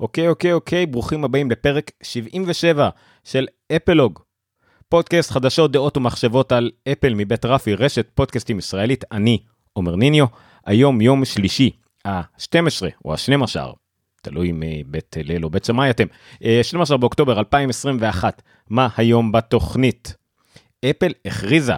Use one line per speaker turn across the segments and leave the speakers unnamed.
אוקיי, אוקיי, אוקיי, ברוכים הבאים לפרק 77 של אפלוג. פודקאסט חדשות, דעות ומחשבות על אפל מבית רפי, רשת פודקאסטים ישראלית, אני עומר ניניו. היום יום שלישי, ה-12 או ה-12, תלוי מבית ליל או בית שמאי אתם, 12 באוקטובר 2021, מה היום בתוכנית? אפל הכריזה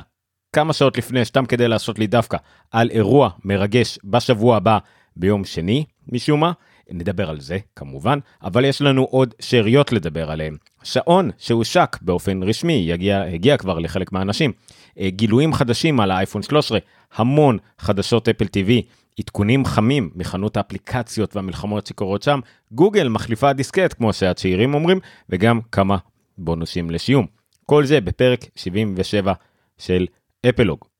כמה שעות לפני, סתם כדי לעשות לי דווקא, על אירוע מרגש בשבוע הבא ביום שני, משום מה. נדבר על זה כמובן, אבל יש לנו עוד שאריות לדבר עליהן. שעון שהושק באופן רשמי, יגיע, הגיע כבר לחלק מהאנשים. אה, גילויים חדשים על האייפון 13, המון חדשות אפל TV, עדכונים חמים מחנות האפליקציות והמלחמות שקורות שם, גוגל מחליפה דיסקט כמו שהצעירים אומרים, וגם כמה בונוסים לשיום. כל זה בפרק 77 של אפלוג.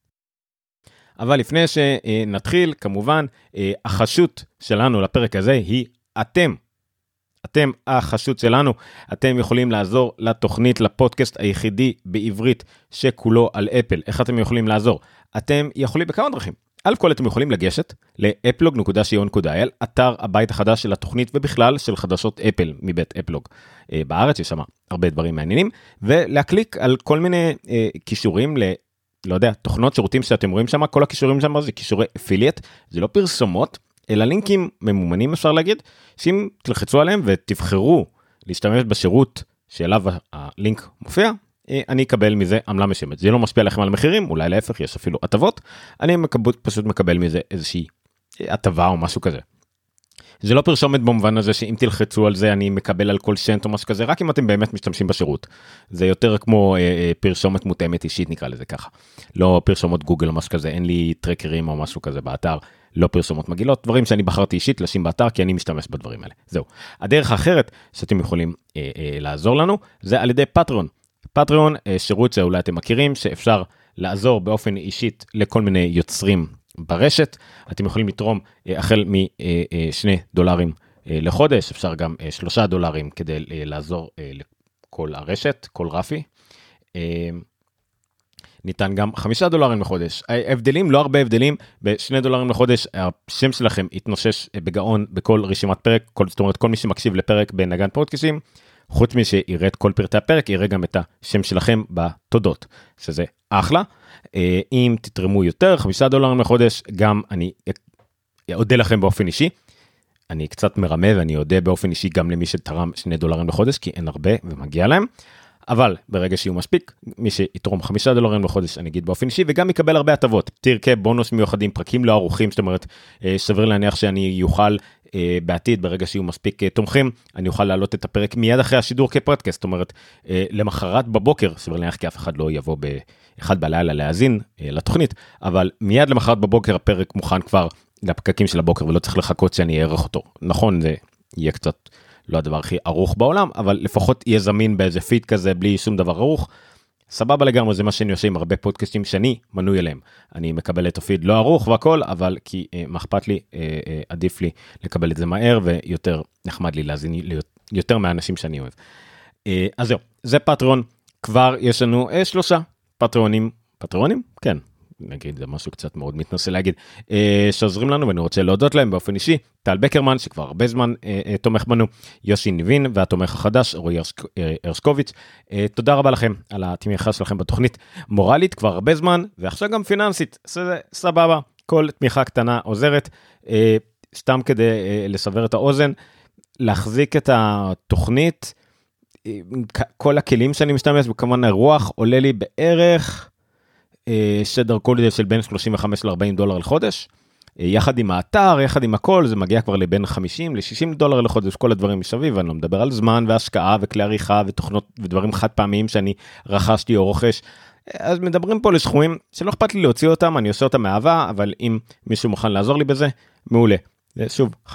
אבל לפני שנתחיל, כמובן, אה, החשות שלנו לפרק הזה היא אתם. אתם החשות שלנו, אתם יכולים לעזור לתוכנית, לפודקאסט היחידי בעברית שכולו על אפל. איך אתם יכולים לעזור? אתם יכולים בכמה דרכים. א' כל אתם יכולים לגשת לאפלוג.co.il, אתר הבית החדש של התוכנית ובכלל של חדשות אפל מבית אפלוג. אה, בארץ יש שם הרבה דברים מעניינים, ולהקליק על כל מיני אה, כישורים לא יודע, תוכנות שירותים שאתם רואים שם, כל הכישורים שם זה כישורי אפילייט, זה לא פרסומות, אלא לינקים ממומנים אפשר להגיד, שאם תלחצו עליהם ותבחרו להשתמש בשירות שאליו הלינק מופיע, אה, אני אקבל מזה עמלה משמת. זה לא משפיע לכם על מחירים, אולי להפך, יש אפילו הטבות, אני מקבל, פשוט מקבל מזה איזושהי הטבה או משהו כזה. זה לא פרשומת במובן הזה שאם תלחצו על זה אני מקבל על כל שנט או משהו כזה רק אם אתם באמת משתמשים בשירות. זה יותר כמו אה, אה, פרשומת מותאמת אישית נקרא לזה ככה. לא פרשומות גוגל או משהו כזה אין לי טרקרים או משהו כזה באתר. לא פרשומות מגעילות דברים שאני בחרתי אישית לשים באתר כי אני משתמש בדברים האלה זהו. הדרך האחרת שאתם יכולים אה, אה, לעזור לנו זה על ידי פטריון. פטריון אה, שירות שאולי אתם מכירים שאפשר לעזור באופן אישית לכל מיני יוצרים ברשת. אתם יכולים לתרום אה, החל משני אה, אה, דולרים לחודש, אפשר גם שלושה דולרים כדי לעזור לכל הרשת, כל רפי. ניתן גם חמישה דולרים לחודש. ההבדלים, לא הרבה הבדלים, בשני דולרים לחודש השם שלכם יתנושש בגאון בכל רשימת פרק, כל, זאת אומרת כל מי שמקשיב לפרק בנגן פודקאסים, חוץ משיראה את כל פרטי הפרק, יראה גם את השם שלכם בתודות, שזה אחלה. אה, אם תתרמו יותר, חמישה דולרים לחודש, גם אני אודה לכם באופן אישי. אני קצת מרמה ואני אודה באופן אישי גם למי שתרם שני דולרים לחודש, כי אין הרבה ומגיע להם. אבל ברגע שיהיו מספיק, מי שיתרום חמישה דולרים לחודש, אני אגיד באופן אישי, וגם יקבל הרבה הטבות. תרכה בונוס מיוחדים, פרקים לא ערוכים, זאת אומרת, אה, סביר להניח שאני אוכל בעתיד, ברגע שיהיו מספיק אה, תומכים, אני אוכל להעלות את הפרק מיד אחרי השידור כפרדקאסט, זאת אומרת, למחרת בבוקר, סביר להניח כי אף אחד לא יבוא באחד בלילה להאזין לתוכנית, אבל מיד למחרת בבוקר הפרק מוכן כבר לפקקים של הבוקר ולא צריך לחכות שאני אערך אותו. נכון, זה יהיה קצת... לא הדבר הכי ארוך בעולם, אבל לפחות יהיה זמין באיזה פיד כזה בלי שום דבר ארוך. סבבה לגמרי זה מה שאני עושה עם הרבה פודקאסטים שאני מנוי אליהם. אני מקבל את הפיד לא ארוך והכל אבל כי אה, מה אכפת לי אה, אה, עדיף לי לקבל את זה מהר ויותר נחמד לי להזין יותר מהאנשים שאני אוהב. אה, אז זהו זה פטריון כבר יש לנו אה, שלושה פטריונים פטריונים כן נגיד זה משהו קצת מאוד מתנשא להגיד אה, שעוזרים לנו ואני רוצה להודות להם באופן אישי טל בקרמן שכבר הרבה זמן אה, אה, תומך בנו יוסי ניבין והתומך החדש רועי הרשקוביץ' תודה רבה לכם על התמיכה שלכם בתוכנית מורלית כבר הרבה זמן ועכשיו גם פיננסית סבבה כל תמיכה קטנה עוזרת סתם כדי לסבר את האוזן להחזיק את התוכנית. כל הכלים שאני משתמש וכמובן הרוח עולה לי בערך שדר קולידר של בין 35 ל-40 דולר לחודש. אה, יחד עם האתר, יחד עם הכל, זה מגיע כבר לבין 50 ל-60 דולר לחודש, כל הדברים מסביב, אני לא מדבר על זמן והשקעה וכלי עריכה ותוכנות ודברים חד פעמיים שאני רכשתי או רוכש. אה, אז מדברים פה לסכומים שלא אכפת לי להוציא אותם, אני עושה אותם מאהבה, אבל אם מישהו מוכן לעזור לי בזה, מעולה. שוב 50-60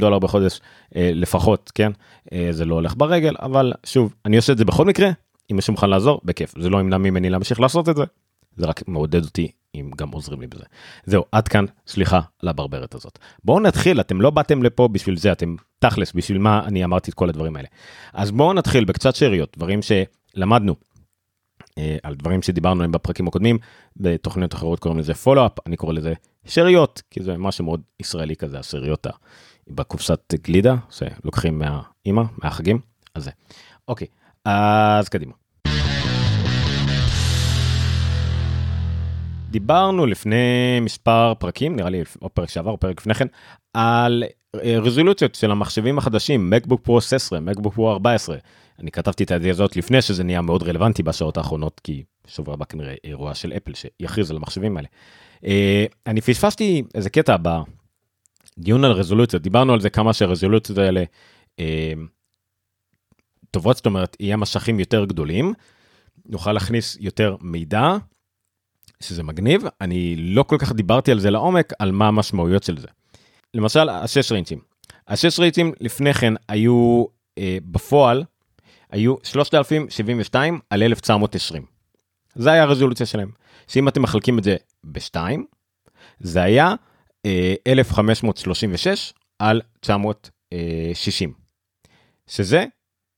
דולר בחודש אה, לפחות כן אה, זה לא הולך ברגל אבל שוב אני עושה את זה בכל מקרה אם מישהו מוכן לעזור בכיף זה לא ימנע ממני להמשיך לעשות את זה זה רק מעודד אותי אם גם עוזרים לי בזה. זהו, עד כאן, סליחה על הברברת הזאת. בואו נתחיל, אתם לא באתם לפה בשביל זה, אתם תכלס, בשביל מה אני אמרתי את כל הדברים האלה. אז בואו נתחיל בקצת שאריות, דברים שלמדנו אה, על דברים שדיברנו עליהם בפרקים הקודמים, בתוכניות אחרות קוראים לזה פולו-אפ, אני קורא לזה שאריות, כי זה משהו מאוד ישראלי כזה, השאריות בקופסת גלידה שלוקחים מהאימא, מהחגים, אז זה. אוקיי, אז קדימה. דיברנו לפני מספר פרקים, נראה לי או פרק שעבר או פרק לפני כן, על אה, רזולוציות של המחשבים החדשים, MacBook Pro 16, MacBook Pro 14. אני כתבתי את הידיעה הזאת לפני שזה נהיה מאוד רלוונטי בשעות האחרונות, כי שבוע הבא כנראה אירוע של אפל שיכריז על המחשבים האלה. אה, אני פספסתי איזה קטע בדיון על רזולוציות, דיברנו על זה כמה שהרזולוציות האלה אה, טובות, זאת אומרת, יהיה משכים יותר גדולים, נוכל להכניס יותר מידע, שזה מגניב, אני לא כל כך דיברתי על זה לעומק, על מה המשמעויות של זה. למשל, השש ריינצ'ים. השש עשרה אינצ'ים לפני כן היו אה, בפועל, היו 3072 על 1920. זה היה הרזולוציה שלהם. שאם אתם מחלקים את זה בשתיים, זה היה אה, 1536 על 960. שזה,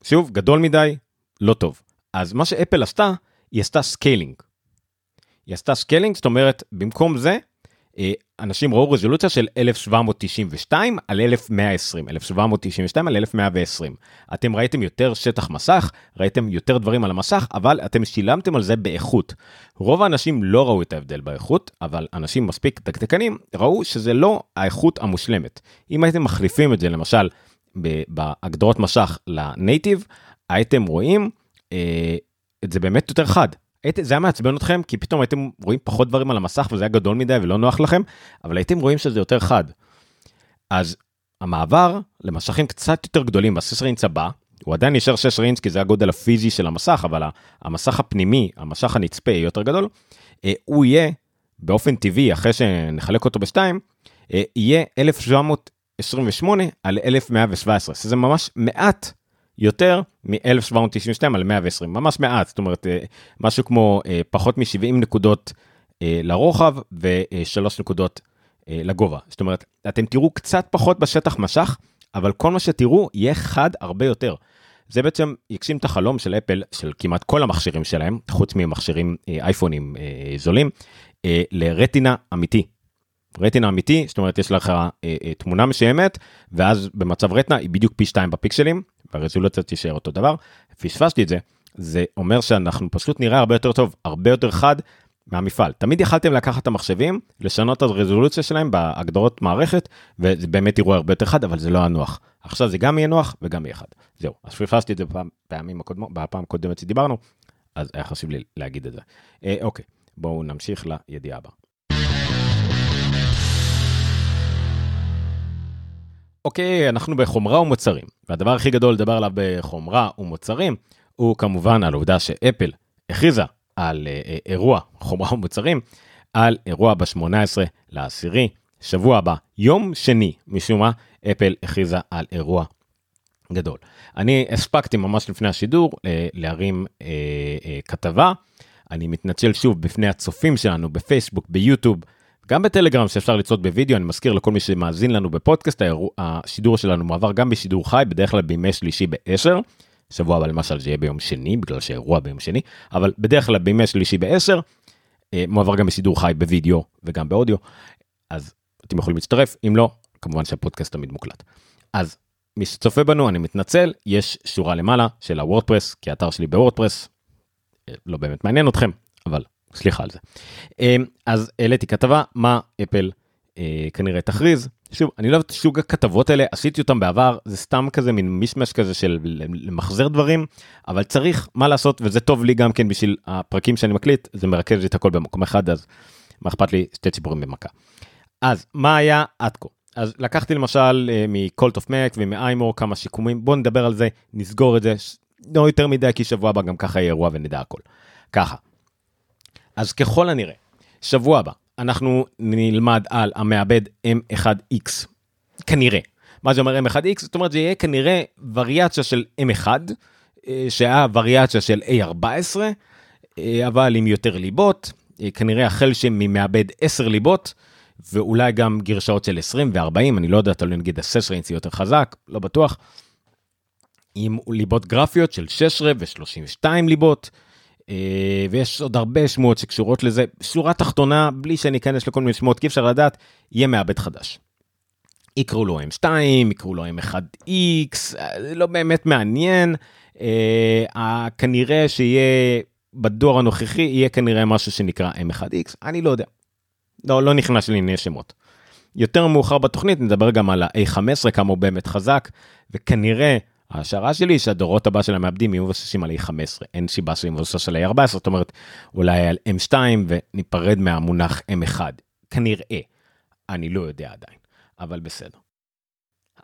שוב, גדול מדי, לא טוב. אז מה שאפל עשתה, היא עשתה scaling. היא עשתה scaling, זאת אומרת, במקום זה, אה, אנשים ראו רזולוציה של 1792 על 1120, 1792 על 1120. אתם ראיתם יותר שטח מסך, ראיתם יותר דברים על המסך, אבל אתם שילמתם על זה באיכות. רוב האנשים לא ראו את ההבדל באיכות, אבל אנשים מספיק דקדקנים ראו שזה לא האיכות המושלמת. אם הייתם מחליפים את זה למשל בהגדרות משך לנייטיב, הייתם רואים אה, את זה באמת יותר חד. זה היה מעצבן אתכם? כי פתאום הייתם רואים פחות דברים על המסך וזה היה גדול מדי ולא נוח לכם, אבל הייתם רואים שזה יותר חד. אז המעבר למשכים קצת יותר גדולים ב-6 רינץ הבא, הוא עדיין נשאר 6 רינץ כי זה הגודל הפיזי של המסך, אבל המסך הפנימי, המשך הנצפה יהיה יותר גדול, אה, הוא יהיה באופן טבעי, אחרי שנחלק אותו בשתיים, אה, יהיה 1728 על 1117, שזה ממש מעט יותר מ-1792 על 120, ממש מעט, זאת אומרת, אה, משהו כמו אה, פחות מ-70 נקודות אה, לרוחב ו-3 נקודות לגובה. זאת אומרת, אתם תראו קצת פחות בשטח משך, אבל כל מה שתראו יהיה חד הרבה יותר. זה בעצם יגשים את החלום של אפל, של כמעט כל המכשירים שלהם, חוץ ממכשירים אייפונים זולים, לרטינה אמיתי. רטינה אמיתי, זאת אומרת יש לך תמונה מסוימת, ואז במצב רטינה היא בדיוק פי 2 בפיקסלים, והרזולוציה תישאר אותו דבר. פספסתי את זה, זה אומר שאנחנו פשוט נראה הרבה יותר טוב, הרבה יותר חד מהמפעל. תמיד יכלתם לקחת את המחשבים, לשנות את הרזולוציה שלהם בהגדרות מערכת, וזה באמת יראו הרבה יותר חד, אבל זה לא היה נוח. עכשיו זה גם יהיה נוח וגם יהיה חד. זהו, אז פספסתי את זה בפעם, פעמים הקודמות, בפעם הקודמת שדיברנו, אז היה חשוב לי להגיד את זה. אה, אוקיי, בואו נמשיך לידיעה הבאה. אוקיי, אנחנו בחומרה ומוצרים, והדבר הכי גדול לדבר עליו בחומרה ומוצרים, הוא כמובן על העובדה שאפל הכריזה על אה, אה, אירוע חומרה ומוצרים, על אירוע ב-18 לעשירי, שבוע הבא, יום שני, משום מה, אפל הכריזה על אירוע גדול. אני הספקתי ממש לפני השידור אה, להרים כתבה, אני מתנצל שוב בפני הצופים שלנו בפייסבוק, ביוטיוב, גם בטלגרם שאפשר לצפות בווידאו, אני מזכיר לכל מי שמאזין לנו בפודקאסט, השידור שלנו מועבר גם בשידור חי, בדרך כלל בימי שלישי ב-10, שבוע הבא למשל זה יהיה ביום שני, בגלל שאירוע ביום שני, אבל בדרך כלל בימי שלישי ב-10, אה, מועבר גם בשידור חי בווידאו וגם באודיו, אז אתם יכולים להצטרף, אם לא, כמובן שהפודקאסט תמיד מוקלט. אז מי שצופה בנו, אני מתנצל, יש שורה למעלה של ה WordPress, כי האתר שלי ב WordPress, אה, לא באמת מעניין אתכם, אבל סליחה על זה. אמ, אז העליתי כתבה מה אפל אה, כנראה תכריז. שוב, אני לא אוהב את סוג הכתבות האלה, עשיתי אותם בעבר, זה סתם כזה מין מישמש כזה של למחזר דברים, אבל צריך מה לעשות, וזה טוב לי גם כן בשביל הפרקים שאני מקליט, זה מרכז לי את הכל במקום אחד, אז מה אכפת לי? שתי ציפורים במכה. אז מה היה עד כה? אז לקחתי למשל מקולט אוף מק ומאיימור כמה שיקומים, בואו נדבר על זה, נסגור את זה, לא יותר מדי כי שבוע הבא גם ככה יהיה אירוע ונדע הכל. ככה, אז ככל הנראה, שבוע הבא אנחנו נלמד על המעבד M1X, כנראה. מה זה אומר M1X? זאת אומרת זה יהיה כנראה וריאציה של M1, אה, שהיה וריאציה של A14, אה, אבל עם יותר ליבות, אה, כנראה החל שממעבד 10 ליבות, ואולי גם גרשאות של 20 ו-40, אני לא יודע, תלוי נגיד ה-6 ריינס יותר חזק, לא בטוח. עם ליבות גרפיות של 16 ו-32 ליבות, ויש עוד הרבה שמועות שקשורות לזה. שורה תחתונה, בלי שאני אכנס לכל מיני שמועות, כי אפשר לדעת, יהיה מעבד חדש. יקראו לו M2, יקראו לו M1X, זה לא באמת מעניין. אה, כנראה שיהיה בדור הנוכחי, יהיה כנראה משהו שנקרא M1X, אני לא יודע. לא, לא נכנס לענייני שמות. יותר מאוחר בתוכנית נדבר גם על ה-A15, כמה הוא באמת חזק, וכנראה ההשערה שלי שהדורות הבא של המעבדים יהיו מבוססים על A15, אין סיבה שהם מבוסס על A14, זאת אומרת אולי על M2 וניפרד מהמונח M1, כנראה, אני לא יודע עדיין, אבל בסדר.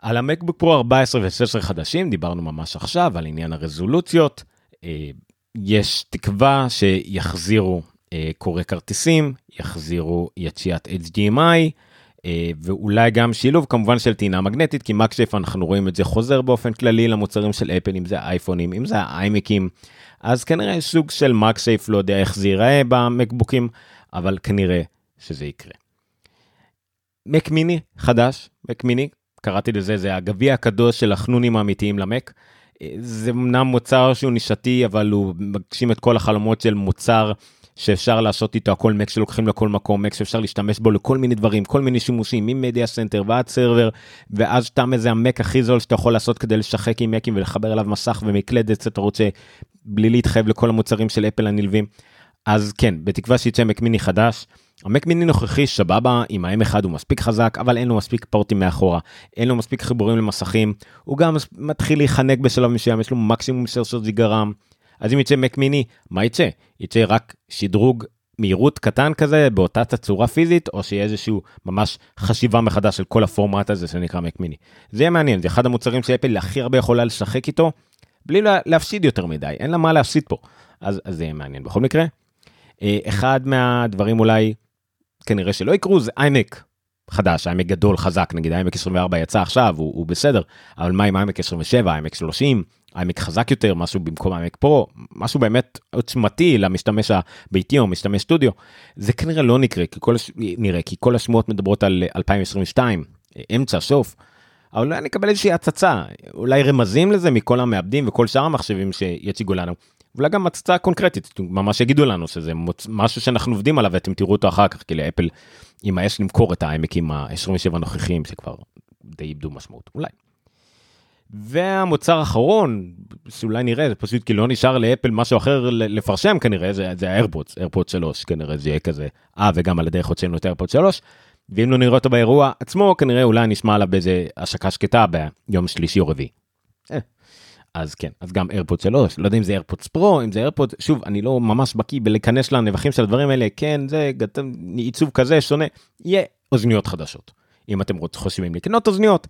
על המקבוק פרו 14 ו-16 חדשים דיברנו ממש עכשיו על עניין הרזולוציות, אה, יש תקווה שיחזירו אה, קורא כרטיסים, יחזירו יציאת HDMI, ואולי גם שילוב כמובן של טעינה מגנטית, כי מקשף אנחנו רואים את זה חוזר באופן כללי למוצרים של אפל, אם זה אייפונים, אם זה האיימקים, אז כנראה סוג של מקשייף, לא יודע איך זה ייראה במקבוקים, אבל כנראה שזה יקרה. מק מיני חדש, מק מיני, קראתי לזה, זה הגביע הקדוש של החנונים האמיתיים למק. אה, זה אמנם מוצר שהוא נישתי, אבל הוא מגשים את כל החלומות של מוצר שאפשר לעשות איתו הכל מק שלוקחים לכל מקום, מק שאפשר להשתמש בו לכל מיני דברים, כל מיני שימושים, מ media center ועד server, ואז סתם איזה המק הכי זול שאתה יכול לעשות כדי לשחק עם מקים ולחבר אליו מסך ומקלדת, אתה רוצה, בלי להתחייב לכל המוצרים של אפל הנלווים. אז כן, בתקווה שיצא מק מיני חדש. המק מיני נוכחי סבבה, עם ה-M1 הוא מספיק חזק, אבל אין לו מספיק פורטים מאחורה, אין לו מספיק חיבורים למסכים, הוא גם מתחיל להיחנק בשלב מסוים, יש לו מקסימום של RAM. אז אם יצא מק מיני, מה יצא? יצא רק שדרוג מהירות קטן כזה באותה תצורה פיזית, או שיהיה איזשהו ממש חשיבה מחדש של כל הפורמט הזה שנקרא מק מיני. זה יהיה מעניין, זה אחד המוצרים שאפל הכי הרבה יכולה לשחק איתו, בלי להפסיד יותר מדי, אין לה מה להפסיד פה. אז, אז זה יהיה מעניין בכל מקרה. אה, אחד מהדברים אולי כנראה שלא יקרו זה איימק חדש, איימק גדול חזק, נגיד איימק 24 יצא עכשיו, הוא, הוא בסדר, אבל מה עם איימק 27, איימק 30, איימק חזק יותר, משהו במקום איימק פרו, משהו באמת עוצמתי למשתמש הביתי או משתמש סטודיו, זה כנראה לא נקרה, כי כל, נראה, כי כל השמועות מדברות על 2022, אמצע, סוף, אבל אולי נקבל איזושהי הצצה, אולי רמזים לזה מכל המעבדים וכל שאר המחשבים שיציגו לנו. אולי גם הצצה קונקרטית, ממש יגידו לנו שזה משהו שאנחנו עובדים עליו ואתם תראו אותו אחר כך, כי לאפל יימאס למכור את האיימקים ה-27 הנוכחיים שכבר די איבדו משמעות, אולי. והמוצר האחרון, שאולי נראה, זה פשוט כי לא נשאר לאפל משהו אחר לפרסם כנראה, זה, זה האיירפודס, איירפודס 3, כנראה זה יהיה כזה, אה וגם על הדרך הוצאנו את האיירפודס 3, ואם לא נראה אותו באירוע עצמו, כנראה אולי נשמע עליו באיזה השקה שקטה ביום שלישי או רביעי. אה, אז כן, אז גם איירפוד 3, לא יודע אם זה איירפודס פרו, אם זה איירפוד, שוב, אני לא ממש בקיא בלהיכנס לנבכים של הדברים האלה, כן, זה עיצוב כזה שונה, יהיה אוזניות חדשות. אם אתם חושבים לקנות אוזניות,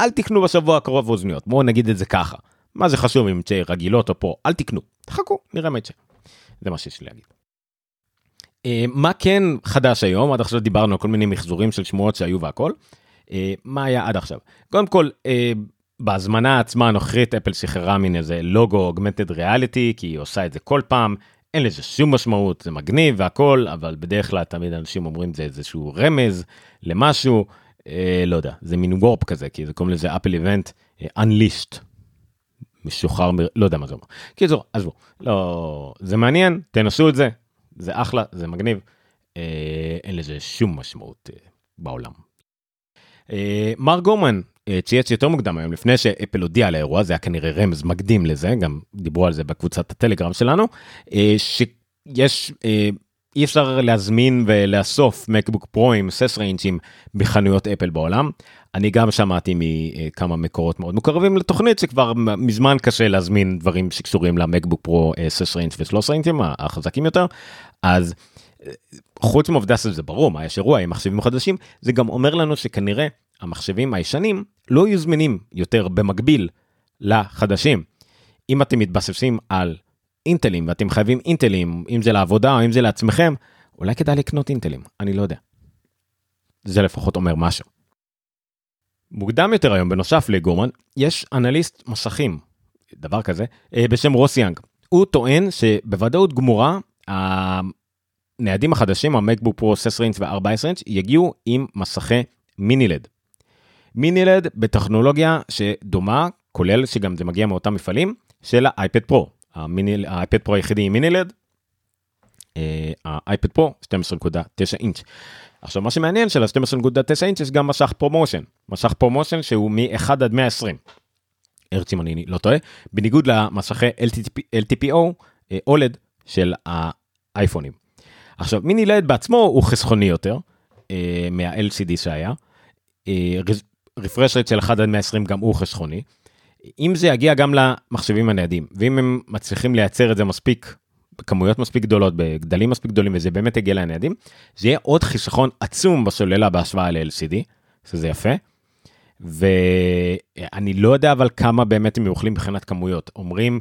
אל תקנו בשבוע הקרוב אוזניות, בואו נגיד את זה ככה. מה זה חשוב אם תהיה רגילות או פה, אל תקנו, תחכו, נראה מה יצא. זה מה שיש לי להגיד. Uh, מה כן חדש היום, עד עכשיו דיברנו על כל מיני מחזורים של שמועות שהיו והכל. Uh, מה היה עד עכשיו? קודם כל, uh, בהזמנה עצמה הנוכחית אפל שחררה מין איזה לוגו אוגמנטד ריאליטי כי היא עושה את זה כל פעם אין לזה שום משמעות זה מגניב והכל אבל בדרך כלל תמיד אנשים אומרים זה איזשהו רמז למשהו אה, לא יודע זה מין וורפ כזה כי זה קוראים לזה אפל איבנט unleashed. משוחרר מ... לא יודע מה זה אומר. קיצור עזבו לא זה מעניין תנסו את זה זה אחלה זה מגניב אה, אין לזה שום משמעות אה, בעולם. אה, מר גומן צייץ יותר מוקדם היום לפני שאפל הודיע על האירוע זה היה כנראה רמז מקדים לזה גם דיברו על זה בקבוצת הטלגרם שלנו אה, שיש אה, אי אפשר להזמין ולאסוף מקבוק פרו עם שש אינצ'ים בחנויות אפל בעולם. אני גם שמעתי מכמה מקורות מאוד מקורבים לתוכנית שכבר מזמן קשה להזמין דברים שקשורים למקבוק פרו סס ריינג' ושלוש אינצ'ים החזקים יותר אז. חוץ מעובדה שזה ברור מה יש אירוע עם מחשבים חדשים זה גם אומר לנו שכנראה המחשבים הישנים לא יהיו זמינים יותר במקביל לחדשים. אם אתם מתבססים על אינטלים ואתם חייבים אינטלים, אם זה לעבודה או אם זה לעצמכם, אולי כדאי לקנות אינטלים, אני לא יודע. זה לפחות אומר משהו. מוקדם יותר היום, בנוסף לגורמן, יש אנליסט מסכים, דבר כזה, אה, בשם רוס יאנג. הוא טוען שבוודאות גמורה, הניידים החדשים, המקבוק פרו 16 אינץ' ו-14 אינץ', יגיעו עם מסכי mini-LED. mini-LED בטכנולוגיה שדומה, כולל שגם זה מגיע מאותם מפעלים, של האייפד פרו. האייפד פרו היחידי עם mini-LED, האייפד פרו 12.9 אינץ'. עכשיו מה שמעניין של ה-12.9 אינץ' יש גם מסך ProMotion, מסך ProMotion שהוא מ-1 עד 120. הרץ אם אני לא טועה, בניגוד למסכי LTPO, OLED של האייפונים. עכשיו מיני לד בעצמו הוא חסכוני יותר אה, מה-LCD שהיה, אה, רפרש רייט של 1 עד 120 גם הוא חסכוני. אם זה יגיע גם למחשבים הניידים, ואם הם מצליחים לייצר את זה מספיק, בכמויות מספיק גדולות, בגדלים מספיק גדולים, וזה באמת יגיע לניידים, זה יהיה עוד חיסכון עצום בסוללה בהשוואה ל-LCD, שזה יפה. ואני לא יודע אבל כמה באמת הם יכולים מבחינת כמויות. אומרים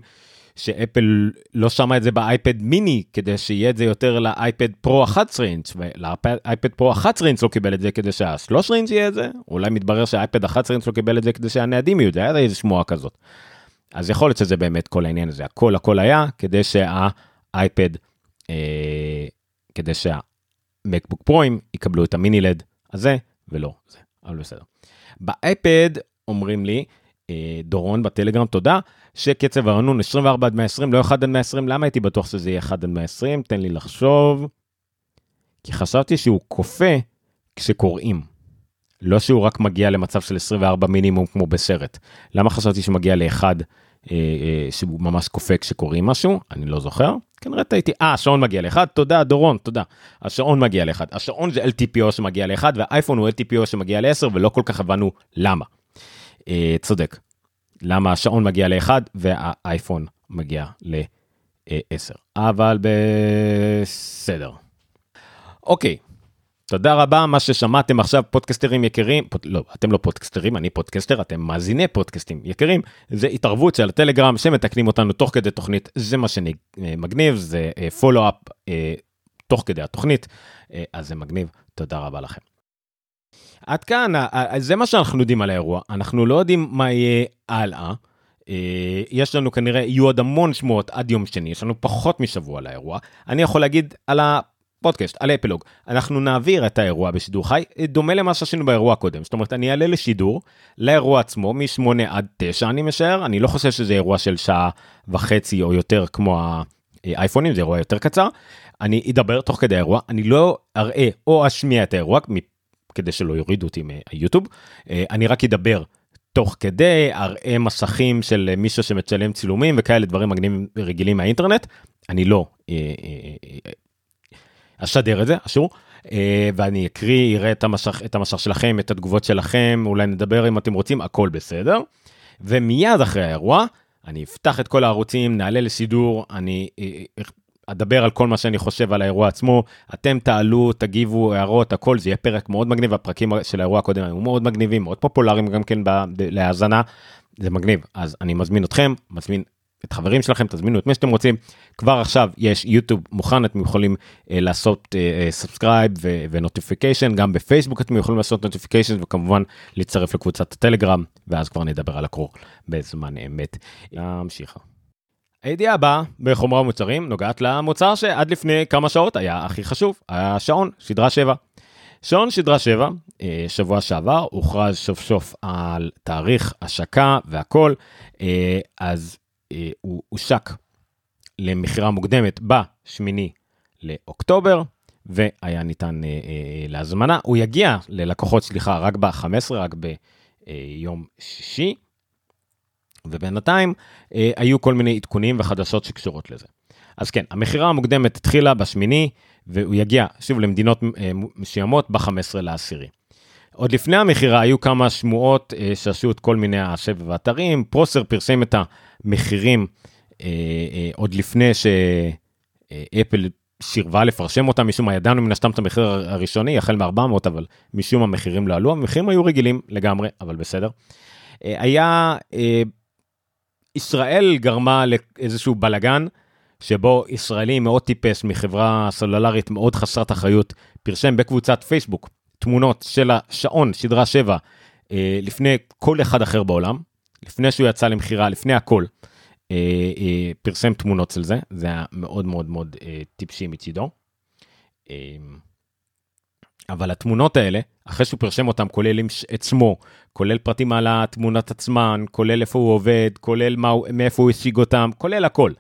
שאפל לא שמה את זה באייפד מיני כדי שיהיה את זה יותר לאייפד פרו 11 אינץ' ולאייפד פרו 11 אינץ' לא קיבל את זה כדי שה-13 אינץ' יהיה את זה אולי מתברר שהאייפד 11 אינץ' לא קיבל את זה כדי שהניידים יהיו זה היה איזה שמועה כזאת. אז יכול להיות שזה באמת כל העניין הזה הכל הכל היה כדי שהאייפד אה, כדי שהמקבוק פרוים יקבלו את המיני לד הזה ולא זה אבל בסדר. באייפד אומרים לי דורון בטלגרם תודה שקצב הרענון 24 עד 120 לא 1 עד 120 למה הייתי בטוח שזה יהיה 1 עד 120 תן לי לחשוב. כי חשבתי שהוא כופה כשקוראים. לא שהוא רק מגיע למצב של 24 מינימום כמו בסרט. למה חשבתי שהוא מגיע לאחד אה, אה, שהוא ממש כופה כשקוראים משהו? אני לא זוכר. כנראה טעיתי. אה, השעון מגיע לאחד, תודה דורון, תודה. השעון מגיע לאחד. השעון זה LTPO שמגיע לאחד והאייפון הוא LTPO שמגיע ל-10 ולא כל כך הבנו למה. אה, צודק. למה השעון מגיע ל-1 והאייפון מגיע ל-10. אבל בסדר. אוקיי, תודה רבה מה ששמעתם עכשיו פודקסטרים יקרים פוד, לא אתם לא פודקסטרים אני פודקסטר אתם מאזיני פודקאסטים יקרים זה התערבות של הטלגרם שמתקנים אותנו תוך כדי תוכנית זה מה שמגניב זה follow-up אה, אה, תוך כדי התוכנית אז זה מגניב תודה רבה לכם. עד כאן, זה מה שאנחנו יודעים על האירוע, אנחנו לא יודעים מה יהיה הלאה. אה, יש לנו כנראה, יהיו עוד המון שמועות עד יום שני, יש לנו פחות משבוע לאירוע. אני יכול להגיד על הפודקאסט, על אפלוג, אנחנו נעביר את האירוע בשידור חי, דומה למה שעשינו באירוע הקודם. זאת אומרת, אני אעלה לשידור, לאירוע עצמו, מ-8 עד 9 אני משער, אני לא חושב שזה אירוע של שעה וחצי או יותר כמו האייפונים, זה אירוע יותר קצר. אני אדבר תוך כדי האירוע, אני לא אראה או אשמיע את האירוע, כדי שלא יורידו אותי מהיוטיוב. אה, אני רק אדבר תוך כדי, אראה מסכים של מישהו שמצלם צילומים וכאלה דברים מגניבים רגילים מהאינטרנט. אני לא אה, אה, אשדר את זה, אשור. ואני אקריא, אראה את המשך, את המשך שלכם, את התגובות שלכם, אולי נדבר אם אתם רוצים, הכל בסדר. ומיד אחרי האירוע, אני אפתח את כל הערוצים, נעלה לשידור, אני אדבר על כל מה שאני חושב על האירוע עצמו, אתם תעלו, תגיבו, הערות, הכל, זה יהיה פרק מאוד מגניב, הפרקים של האירוע הקודם היו מאוד מגניבים, מאוד פופולריים גם כן להאזנה, זה מגניב. אז אני מזמין אתכם, מזמין את חברים שלכם, תזמינו את מי שאתם רוצים. כבר עכשיו יש יוטיוב מוכן, אתם יכולים uh, לעשות סאבסקרייב uh, ונוטיפיקיישן, גם בפייסבוק אתם יכולים לעשות notification וכמובן להצטרף לקבוצת הטלגרם, ואז כבר נדבר על הקרור בזמן אמת. נמשיך. הידיעה הבאה בחומרה ומוצרים נוגעת למוצר שעד לפני כמה שעות היה הכי חשוב, השעון, שדרה 7. שעון שדרה 7, אה, שבוע שעבר, הוכרז סוף סוף על תאריך השקה והכל, אה, אז אה, הוא הושק למכירה מוקדמת ב-8 לאוקטובר, והיה ניתן להזמנה. הוא יגיע ללקוחות, סליחה, רק ב-15, רק ביום שישי. ובינתיים אה, היו כל מיני עדכונים וחדשות שקשורות לזה. אז כן, המכירה המוקדמת התחילה בשמיני, והוא יגיע שוב למדינות אה, מסוימות ב-15 לעשירי. עוד לפני המכירה היו כמה שמועות אה, שעשו את כל מיני השבב האתרים, פרוסר פרסם את המחירים אה, אה, עוד לפני שאפל סירבה לפרשם אותם, משום מה ידענו מן הסתם את המחיר הראשוני, החל מ-400, אבל משום המחירים לא עלו, המחירים היו רגילים לגמרי, אבל בסדר. אה, היה אה, ישראל גרמה לאיזשהו בלגן, שבו ישראלי מאוד טיפס מחברה סלולרית מאוד חסרת אחריות, פרשם בקבוצת פייסבוק תמונות של השעון, שדרה 7, אה, לפני כל אחד אחר בעולם, לפני שהוא יצא למכירה, לפני הכל, אה, אה, פרסם תמונות של זה, זה היה מאוד מאוד מאוד טיפשי מצידו. אבל התמונות האלה, אחרי שהוא פרשם אותם, כולל את שמו, כולל פרטים על התמונות עצמן, כולל איפה הוא עובד, כולל מה, מאיפה הוא השיג אותם, כולל הכל.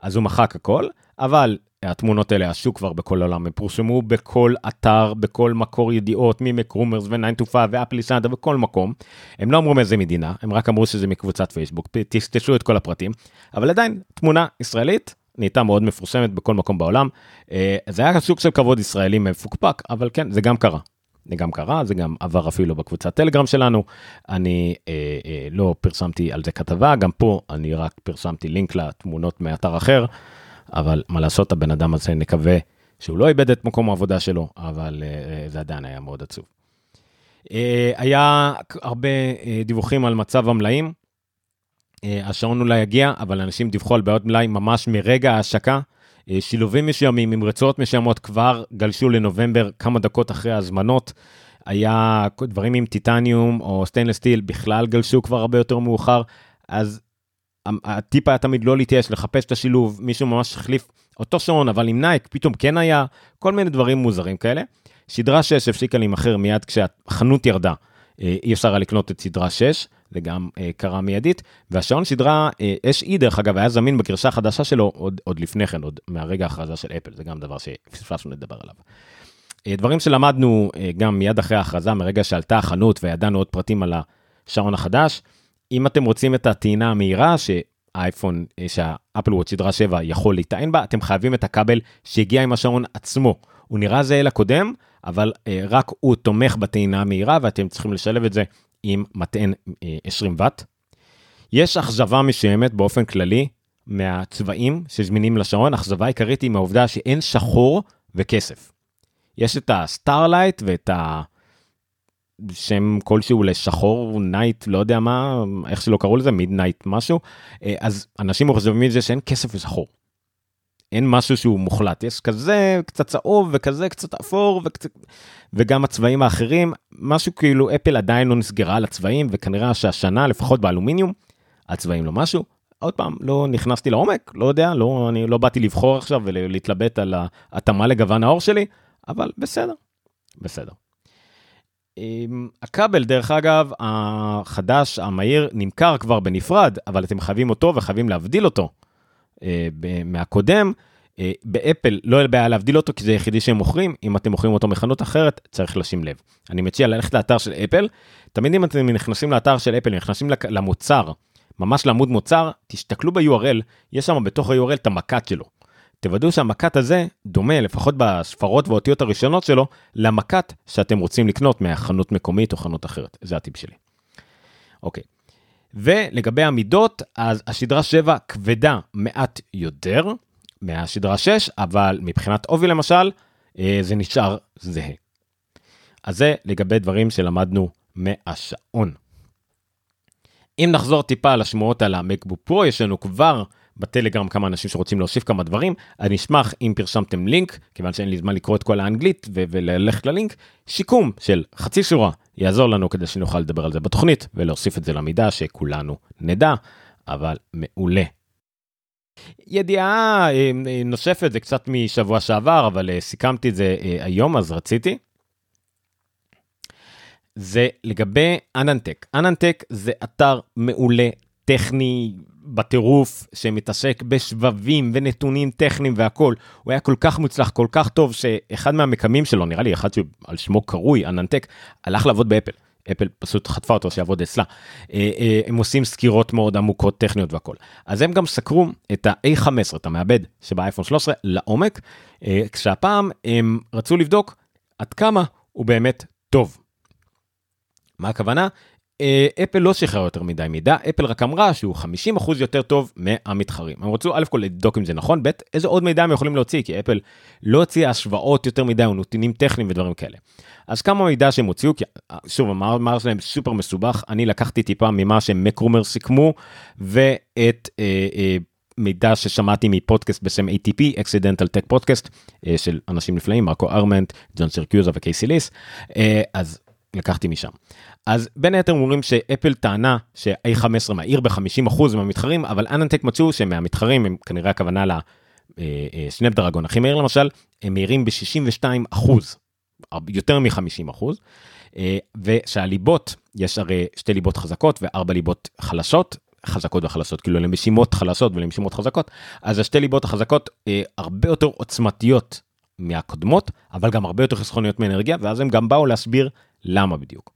אז הוא מחק הכל, אבל התמונות האלה עשו כבר בכל העולם, הם פורסמו בכל אתר, בכל מקור ידיעות, ממקרומרס ו-9 to 5 ואפליסנדה בכל מקום. הם לא אמרו מאיזה מדינה, הם רק אמרו שזה מקבוצת פייסבוק, טשטשו את כל הפרטים, אבל עדיין תמונה ישראלית נהייתה מאוד מפורסמת בכל מקום בעולם. אה, זה היה סוג של כבוד ישראלי מפוקפק, אבל כן, זה גם קרה. זה גם קרה, זה גם עבר אפילו בקבוצת טלגרם שלנו. אני אה, אה, לא פרסמתי על זה כתבה, גם פה אני רק פרסמתי לינק לתמונות מאתר אחר, אבל מה לעשות, הבן אדם הזה נקווה שהוא לא איבד את מקום העבודה שלו, אבל אה, זה עדיין היה מאוד עצוב. אה, היה הרבה אה, דיווחים על מצב המלאים. אה, השעון אולי יגיע, אבל אנשים דיווחו על בעיות מלאי ממש מרגע ההשקה. אה, שילובים מסוימים עם רצועות מסוימות כבר גלשו לנובמבר כמה דקות אחרי ההזמנות. היה דברים עם טיטניום או stainless steel בכלל גלשו כבר הרבה יותר מאוחר, אז הטיפ היה תמיד לא להתייאש, לחפש את השילוב, מישהו ממש החליף אותו שעון, אבל עם Nike פתאום כן היה, כל מיני דברים מוזרים כאלה. שדרה 6 הפסיקה להימכר מיד כשהחנות ירדה, אה, אי אפשר היה לקנות את סדרה 6, זה גם אה, קרה מיידית, והשעון שדרה אה, SE דרך אגב היה זמין בגרשה החדשה שלו עוד, עוד לפני כן, עוד מהרגע ההכרזה של אפל, זה גם דבר שפספסנו לדבר עליו. אה, דברים שלמדנו אה, גם מיד אחרי ההכרזה, מרגע שעלתה החנות וידענו עוד פרטים על השעון החדש, אם אתם רוצים את הטעינה המהירה שהאייפון, אה, שהאפל וואט שדרה 7 יכול להיטען בה, אתם חייבים את הכבל שהגיע עם השעון עצמו. הוא נראה זהה לקודם, אבל אה, רק הוא תומך בטעינה המהירה ואתם צריכים לשלב את זה עם מטען 20 אה, ואט. יש אכזבה מסוימת באופן כללי מהצבעים שזמינים לשעון, אכזבה עיקרית היא מהעובדה שאין שחור וכסף. יש את ה Starlight ואת ה... שם כלשהו לשחור night לא יודע מה איך שלא קראו לזה Midnight משהו אה, אז אנשים מאוכזבים מזה שאין כסף ושחור. אין משהו שהוא מוחלט, יש כזה קצת צהוב וכזה קצת אפור וקצת... וגם הצבעים האחרים, משהו כאילו אפל עדיין לא נסגרה על הצבעים וכנראה שהשנה לפחות באלומיניום, הצבעים לא משהו. עוד פעם, לא נכנסתי לעומק, לא יודע, לא, אני לא באתי לבחור עכשיו ולהתלבט על ההתאמה לגוון העור שלי, אבל בסדר, בסדר. אמ, הכבל דרך אגב החדש המהיר נמכר כבר בנפרד אבל אתם חייבים אותו וחייבים להבדיל אותו מהקודם. אה, באפל לא יהיה בעיה להבדיל אותו כי זה היחידי שהם מוכרים, אם אתם מוכרים אותו מחנות אחרת צריך לשים לב. אני מציע ללכת לאתר של אפל, תמיד אם אתם נכנסים לאתר של אפל, נכנסים למוצר, ממש לעמוד מוצר, תסתכלו ב-URL, יש שם בתוך ה-URL את המקט שלו. תוודאו שהמקט הזה דומה, לפחות בספרות והאותיות הראשונות שלו, למקט שאתם רוצים לקנות מהחנות מקומית או חנות אחרת. זה הטיפ שלי. אוקיי. ולגבי המידות, אז השדרה 7 כבדה מעט יותר מהשדרה 6, אבל מבחינת עובי למשל, אה, זה נשאר זהה. אז זה לגבי דברים שלמדנו מהשעון. אם נחזור טיפה לשמועות על המקבוק פרו, יש לנו כבר בטלגרם כמה אנשים שרוצים להוסיף כמה דברים, אני אשמח אם פרשמתם לינק, כיוון שאין לי זמן לקרוא את כל האנגלית וללכת ללינק, שיקום של חצי שורה יעזור לנו כדי שנוכל לדבר על זה בתוכנית ולהוסיף את זה למידע שכולנו נדע, אבל מעולה. ידיעה אה, נוספת זה קצת משבוע שעבר אבל אה, סיכמתי את זה אה, היום אז רציתי. זה לגבי אננטק אננטק זה אתר מעולה טכני בטירוף שמתעסק בשבבים ונתונים טכניים והכל הוא היה כל כך מוצלח כל כך טוב שאחד מהמקמים שלו נראה לי אחד שעל שמו קרוי אננטק הלך לעבוד באפל. אפל פשוט חטפה אותו שיעבוד אצלה. אה, אה, הם עושים סקירות מאוד עמוקות טכניות והכל. אז הם גם סקרו את ה-A15 את המעבד שבאייפון 13 לעומק אה, כשהפעם הם רצו לבדוק עד כמה הוא באמת טוב. מה הכוונה? אה, אפל לא שחררה יותר מדי מידע, אפל רק אמרה שהוא 50% יותר טוב מהמתחרים. הם רצו א' כל לבדוק אם זה נכון, ב' איזה עוד מידע הם יכולים להוציא, כי אפל לא הוציאה השוואות יותר מדי או נתונים טכניים ודברים כאלה. אז כמה מידע שהם הוציאו, כי אה, שוב המאמר שלהם סופר מסובך, אני לקחתי טיפה ממה שמקרומר סיכמו, ואת אה, אה, מידע ששמעתי מפודקאסט בשם ATP, Accidental Tech Podcast, אה, של אנשים נפלאים, מרקו ארמנט, ג'ון סרקיוזה וקייסי ליס, אה, אז לקחתי משם. אז בין היתר אומרים שאפל טענה ש-A15 מהיר ב-50% מהמתחרים, אבל אננטק מצאו שמהמתחרים, הם כנראה הכוונה לסנפדרגון הכי מהיר למשל, הם מהירים ב-62%, יותר מ-50%, ושהליבות, יש הרי שתי ליבות חזקות וארבע ליבות חלשות, חזקות וחלשות, כאילו למשימות חלשות ולמשימות חזקות, אז השתי ליבות החזקות אה, הרבה יותר עוצמתיות מהקודמות, אבל גם הרבה יותר חסכוניות מאנרגיה, ואז הם גם באו להסביר למה בדיוק.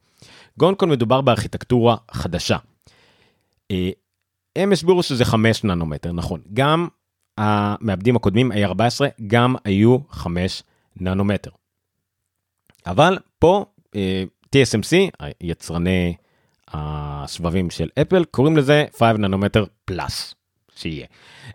קודם מדובר בארכיטקטורה חדשה. אה, הם הסבירו שזה 5 ננומטר, נכון. גם המעבדים הקודמים, A14, גם היו 5 ננומטר. אבל פה אה, TSMC, יצרני הסבבים של אפל, קוראים לזה 5 ננומטר פלאס, שיהיה.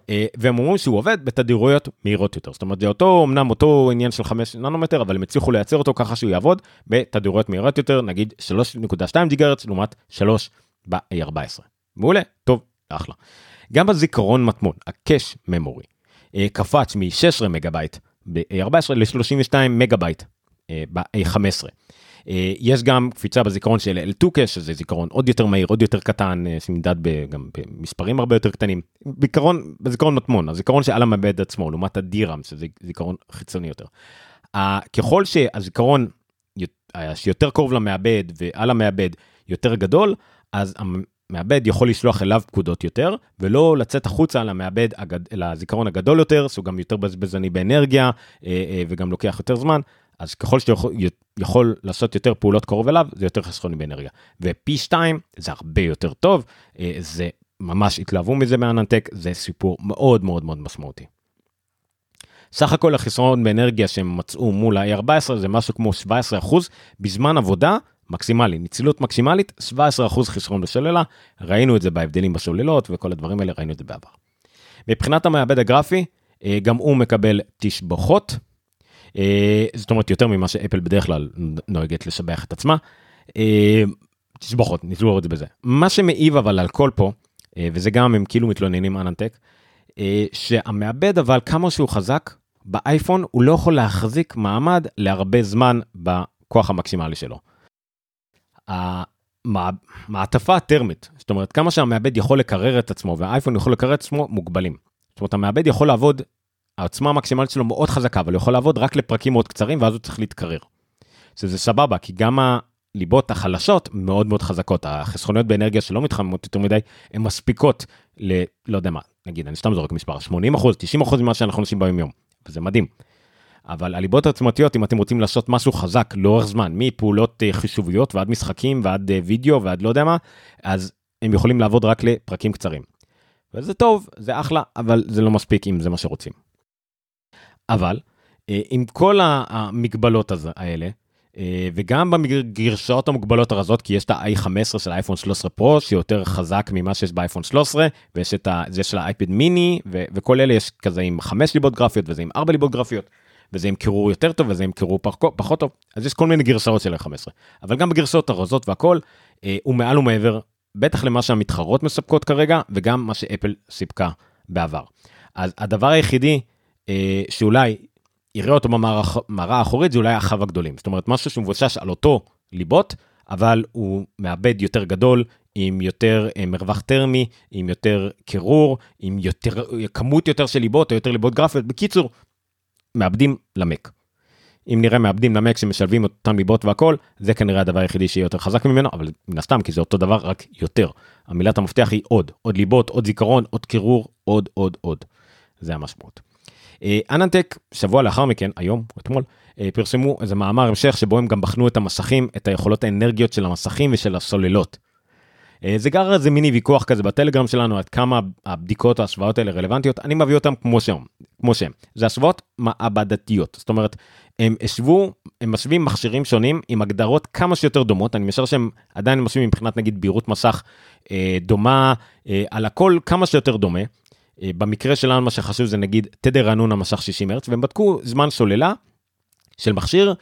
אה, והם אומרים שהוא עובד בתדירויות מהירות יותר. זאת אומרת, זה אותו, אמנם אותו עניין של 5 ננומטר, אבל הם הצליחו לייצר אותו ככה שהוא יעבוד בתדירויות מהירות יותר, נגיד 3.2 גיגרץ לעומת 3 ב-A14. מעולה, טוב, אחלה. גם הזיכרון מטמון, ה cache memory, אה, קפץ מ-16 מגה-בייט ב-A14 ל-32 מגה-בייט אה, ב-A15. אה, יש גם קפיצה בזיכרון של L2 cache, שזה זיכרון עוד יותר מהיר, עוד יותר קטן, שנמדד גם במספרים הרבה יותר קטנים. בעיקרון, בזיכרון מטמון, הזיכרון שעל המעבד עצמו, לעומת ה-DRAM, שזה זיכרון חיצוני יותר. ככל שהזיכרון שיותר קרוב למעבד ועל המעבד יותר גדול, אז מעבד יכול לשלוח אליו פקודות יותר, ולא לצאת החוצה למעבד. לזיכרון הגדול יותר, שהוא גם יותר בזבזני באנרגיה, אה, אה, וגם לוקח יותר זמן, אז ככל שאתה יכול, יכול לעשות יותר פעולות קרוב אליו, זה יותר חסכוני באנרגיה. ופי 2 זה הרבה יותר טוב, אה, זה ממש התלהבו מזה מאננטק, זה סיפור מאוד מאוד מאוד משמעותי. סך הכל החסרון באנרגיה שהם מצאו מול ה-A14 זה משהו כמו 17% בזמן עבודה מקסימלי, נצילות מקסימלית, 17% חסרון בסוללה, ראינו את זה בהבדלים בסוללות וכל הדברים האלה, ראינו את זה בעבר. מבחינת המעבד הגרפי, אה, גם הוא מקבל תשבחות, זאת אומרת יותר ממה שאפל בדרך כלל נוהגת לשבח את עצמה. אה, תשבחות, נסגור את זה בזה. מה שמעיב אבל על כל פה, וזה גם הם כאילו מתלוננים אננטק, שהמעבד אבל כמה שהוא חזק, באייפון הוא לא יכול להחזיק מעמד להרבה זמן בכוח המקסימלי שלו. המעטפה הטרמית, זאת אומרת כמה שהמעבד יכול לקרר את עצמו והאייפון יכול לקרר את עצמו מוגבלים. זאת אומרת המעבד יכול לעבוד, העוצמה המקסימלית שלו מאוד חזקה, אבל הוא יכול לעבוד רק לפרקים מאוד קצרים ואז הוא צריך להתקרר. שזה סבבה, כי גם הליבות החלשות מאוד מאוד חזקות, החסכוניות באנרגיה שלא מתחממות יותר מדי, הן מספיקות ל... לא יודע מה, נגיד, אני סתם זורק מספר, 80 אחוז, 90 אחוז ממה שאנחנו עושים ביום יום, וזה מדהים. אבל הליבות העצמתיות, אם אתם רוצים לעשות משהו חזק לאורך זמן, מפעולות אה, חישוביות ועד משחקים ועד אה, וידאו ועד לא יודע מה, אז הם יכולים לעבוד רק לפרקים קצרים. וזה טוב, זה אחלה, אבל זה לא מספיק אם זה מה שרוצים. אבל אה, עם כל המגבלות האלה, וגם בגרשאות המוגבלות הרזות, כי יש את ה-i15 של האייפון 13 פרו, שיותר חזק ממה שיש באייפון 13, ויש את זה של האייפד מיני, וכל אלה יש כזה עם 5 ליבות גרפיות וזה עם 4 ליבות גרפיות. וזה עם קירור יותר טוב וזה עם קירור פחות טוב אז יש כל מיני גרסאות של ה 15 אבל גם בגרסאות הרזות והכל אה, הוא מעל ומעבר בטח למה שהמתחרות מספקות כרגע וגם מה שאפל סיפקה בעבר. אז הדבר היחידי אה, שאולי יראה אותו במראה האחורית זה אולי החב הגדולים זאת אומרת משהו שמבושש על אותו ליבות אבל הוא מאבד יותר גדול עם יותר אה, מרווח טרמי עם יותר קירור עם יותר כמות יותר של ליבות או יותר ליבות גרפיות בקיצור מעבדים למק. אם נראה מעבדים למק שמשלבים אותם ליבות והכל, זה כנראה הדבר היחידי שיהיה יותר חזק ממנו, אבל מן הסתם, כי זה אותו דבר, רק יותר. המילת המפתח היא עוד, עוד ליבות, עוד זיכרון, עוד קירור, עוד, עוד, עוד. זה המשמעות. אה, אננטק, שבוע לאחר מכן, היום, אתמול, אה, פרסמו איזה מאמר המשך שבו הם גם בחנו את המסכים, את היכולות האנרגיות של המסכים ושל הסוללות. אה, זה גר איזה מיני ויכוח כזה בטלגרם שלנו עד כמה הבדיקות או ההשוואות האלה רלוונטיות אני מביא אותם כמו שהם כמו שהם זה השוואות מעבדתיות זאת אומרת הם השוו הם משווים מכשירים שונים עם הגדרות כמה שיותר דומות אני משער שהם עדיין משווים מבחינת נגיד בהירות מסך אה, דומה אה, על הכל כמה שיותר דומה. אה, במקרה שלנו מה שחשוב זה נגיד תדר רענון המשך 60 הרץ והם בדקו זמן סוללה של מכשיר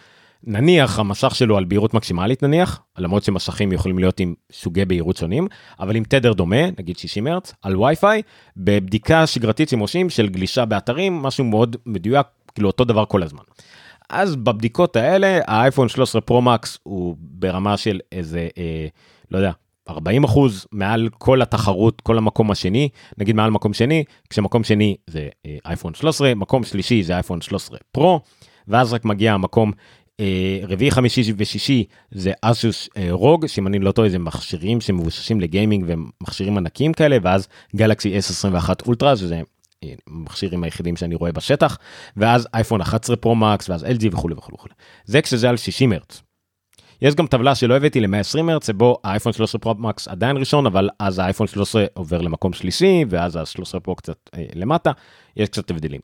נניח המסך שלו על בהירות מקסימלית נניח, למרות שמסכים יכולים להיות עם סוגי בהירות שונים, אבל עם תדר דומה, נגיד 60 הרץ, על וי-פיי, בבדיקה שגרתית שימושים של גלישה באתרים, משהו מאוד מדויק, כאילו אותו דבר כל הזמן. אז בבדיקות האלה, האייפון 13 פרו מקס הוא ברמה של איזה, אה, לא יודע, 40 אחוז מעל כל התחרות, כל המקום השני, נגיד מעל מקום שני, כשמקום שני זה אה, אייפון 13, מקום שלישי זה אייפון 13 פרו, ואז רק מגיע המקום אה, רביעי, חמישי ושישי זה אסוס אה, רוג, שאם אני לא טועה זה מכשירים שמבוששים לגיימינג ומכשירים ענקיים כאלה, ואז גלקסי S21 אולטרה, שזה אה, מכשירים היחידים שאני רואה בשטח, ואז אייפון 11 פרו מקס, ואז LG וכולי וכולי וכולי. זה כשזה על 60 הרץ. יש גם טבלה שלא הבאתי ל-120 הרץ, שבו האייפון 13 פרו מקס עדיין ראשון, אבל אז האייפון 13 עובר למקום שלישי, ואז ה-13 פרו קצת אה, למטה, יש קצת הבדלים.